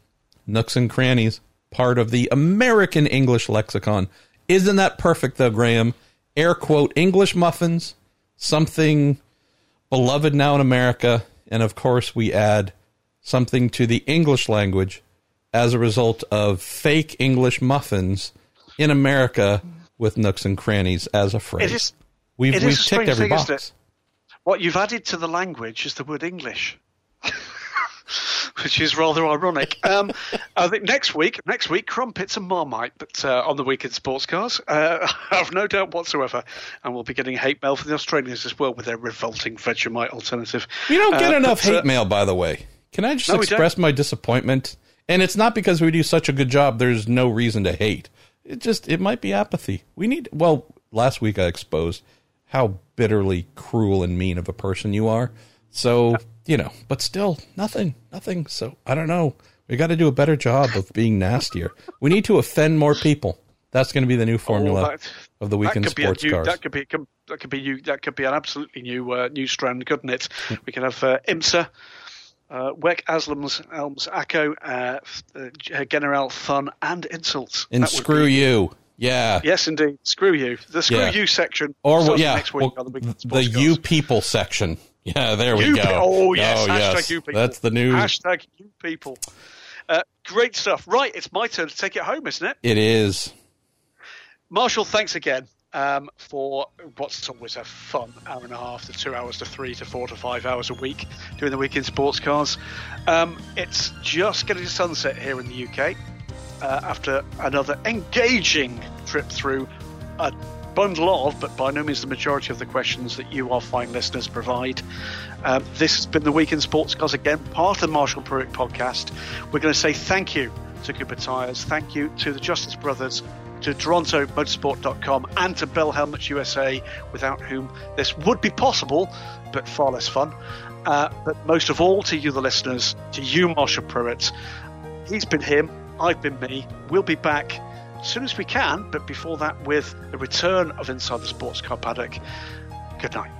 Nooks and Crannies, part of the American English lexicon. Isn't that perfect though, Graham? Air quote English muffins, something beloved now in America, and of course we add something to the English language as a result of fake English muffins in America with nooks and crannies as a phrase. It is, we've it we've ticked every thing, box. What you've added to the language is the word English. <laughs> which is rather ironic. Um, I think next week, next week, crumpets and marmite, but uh, on the Week In Sports Cars, uh, <laughs> I have no doubt whatsoever, and we'll be getting hate mail from the Australians as well with their revolting Vegemite alternative. We don't get uh, enough but, hate uh, mail, by the way. Can I just no, express my disappointment? And it's not because we do such a good job. There's no reason to hate. It just it might be apathy. We need well, last week I exposed how bitterly cruel and mean of a person you are. So, you know, but still nothing, nothing. So, I don't know. We got to do a better job of being nastier. We need to offend more people. That's going to be the new oh, formula oh, that, of the weekend sports new, cars. That could be that could be new, that could be an absolutely new uh, new strand, couldn't it? Hmm. We could have uh, IMSA uh, WEC AsLMS ELMS ACO, uh, uh, General Fun, and Insults. And screw be, you. Yeah. Yes, indeed. Screw you. The screw yeah. you section. Or yeah, next week well, the, the you people section. Yeah, there we go. Pe- oh yes, oh, hashtag yes. you people. That's the new hashtag you people. Uh, great stuff. Right, it's my turn to take it home, isn't it? It is. Marshall, thanks again um, for what's always a fun hour and a half to two hours to three to four to five hours a week doing the Week In Sports Cars. Um, it's just getting to sunset here in the UK uh, after another engaging trip through a bundle of, but by no means the majority of the questions that you, our fine listeners, provide. Um, this has been the Week In Sports Cars again, part of the Marshall Pruett podcast. We're going to say thank you to Cooper Tires, thank you to the Justice Brothers to TorontoMotorsport.com and to Bell Helmets USA, without whom this would be possible, but far less fun. Uh, but most of all, to you, the listeners, to you, Marshall Pruett. He's been him, I've been me. We'll be back as soon as we can, but before that, with the return of Inside the Sports Car Paddock. Good night.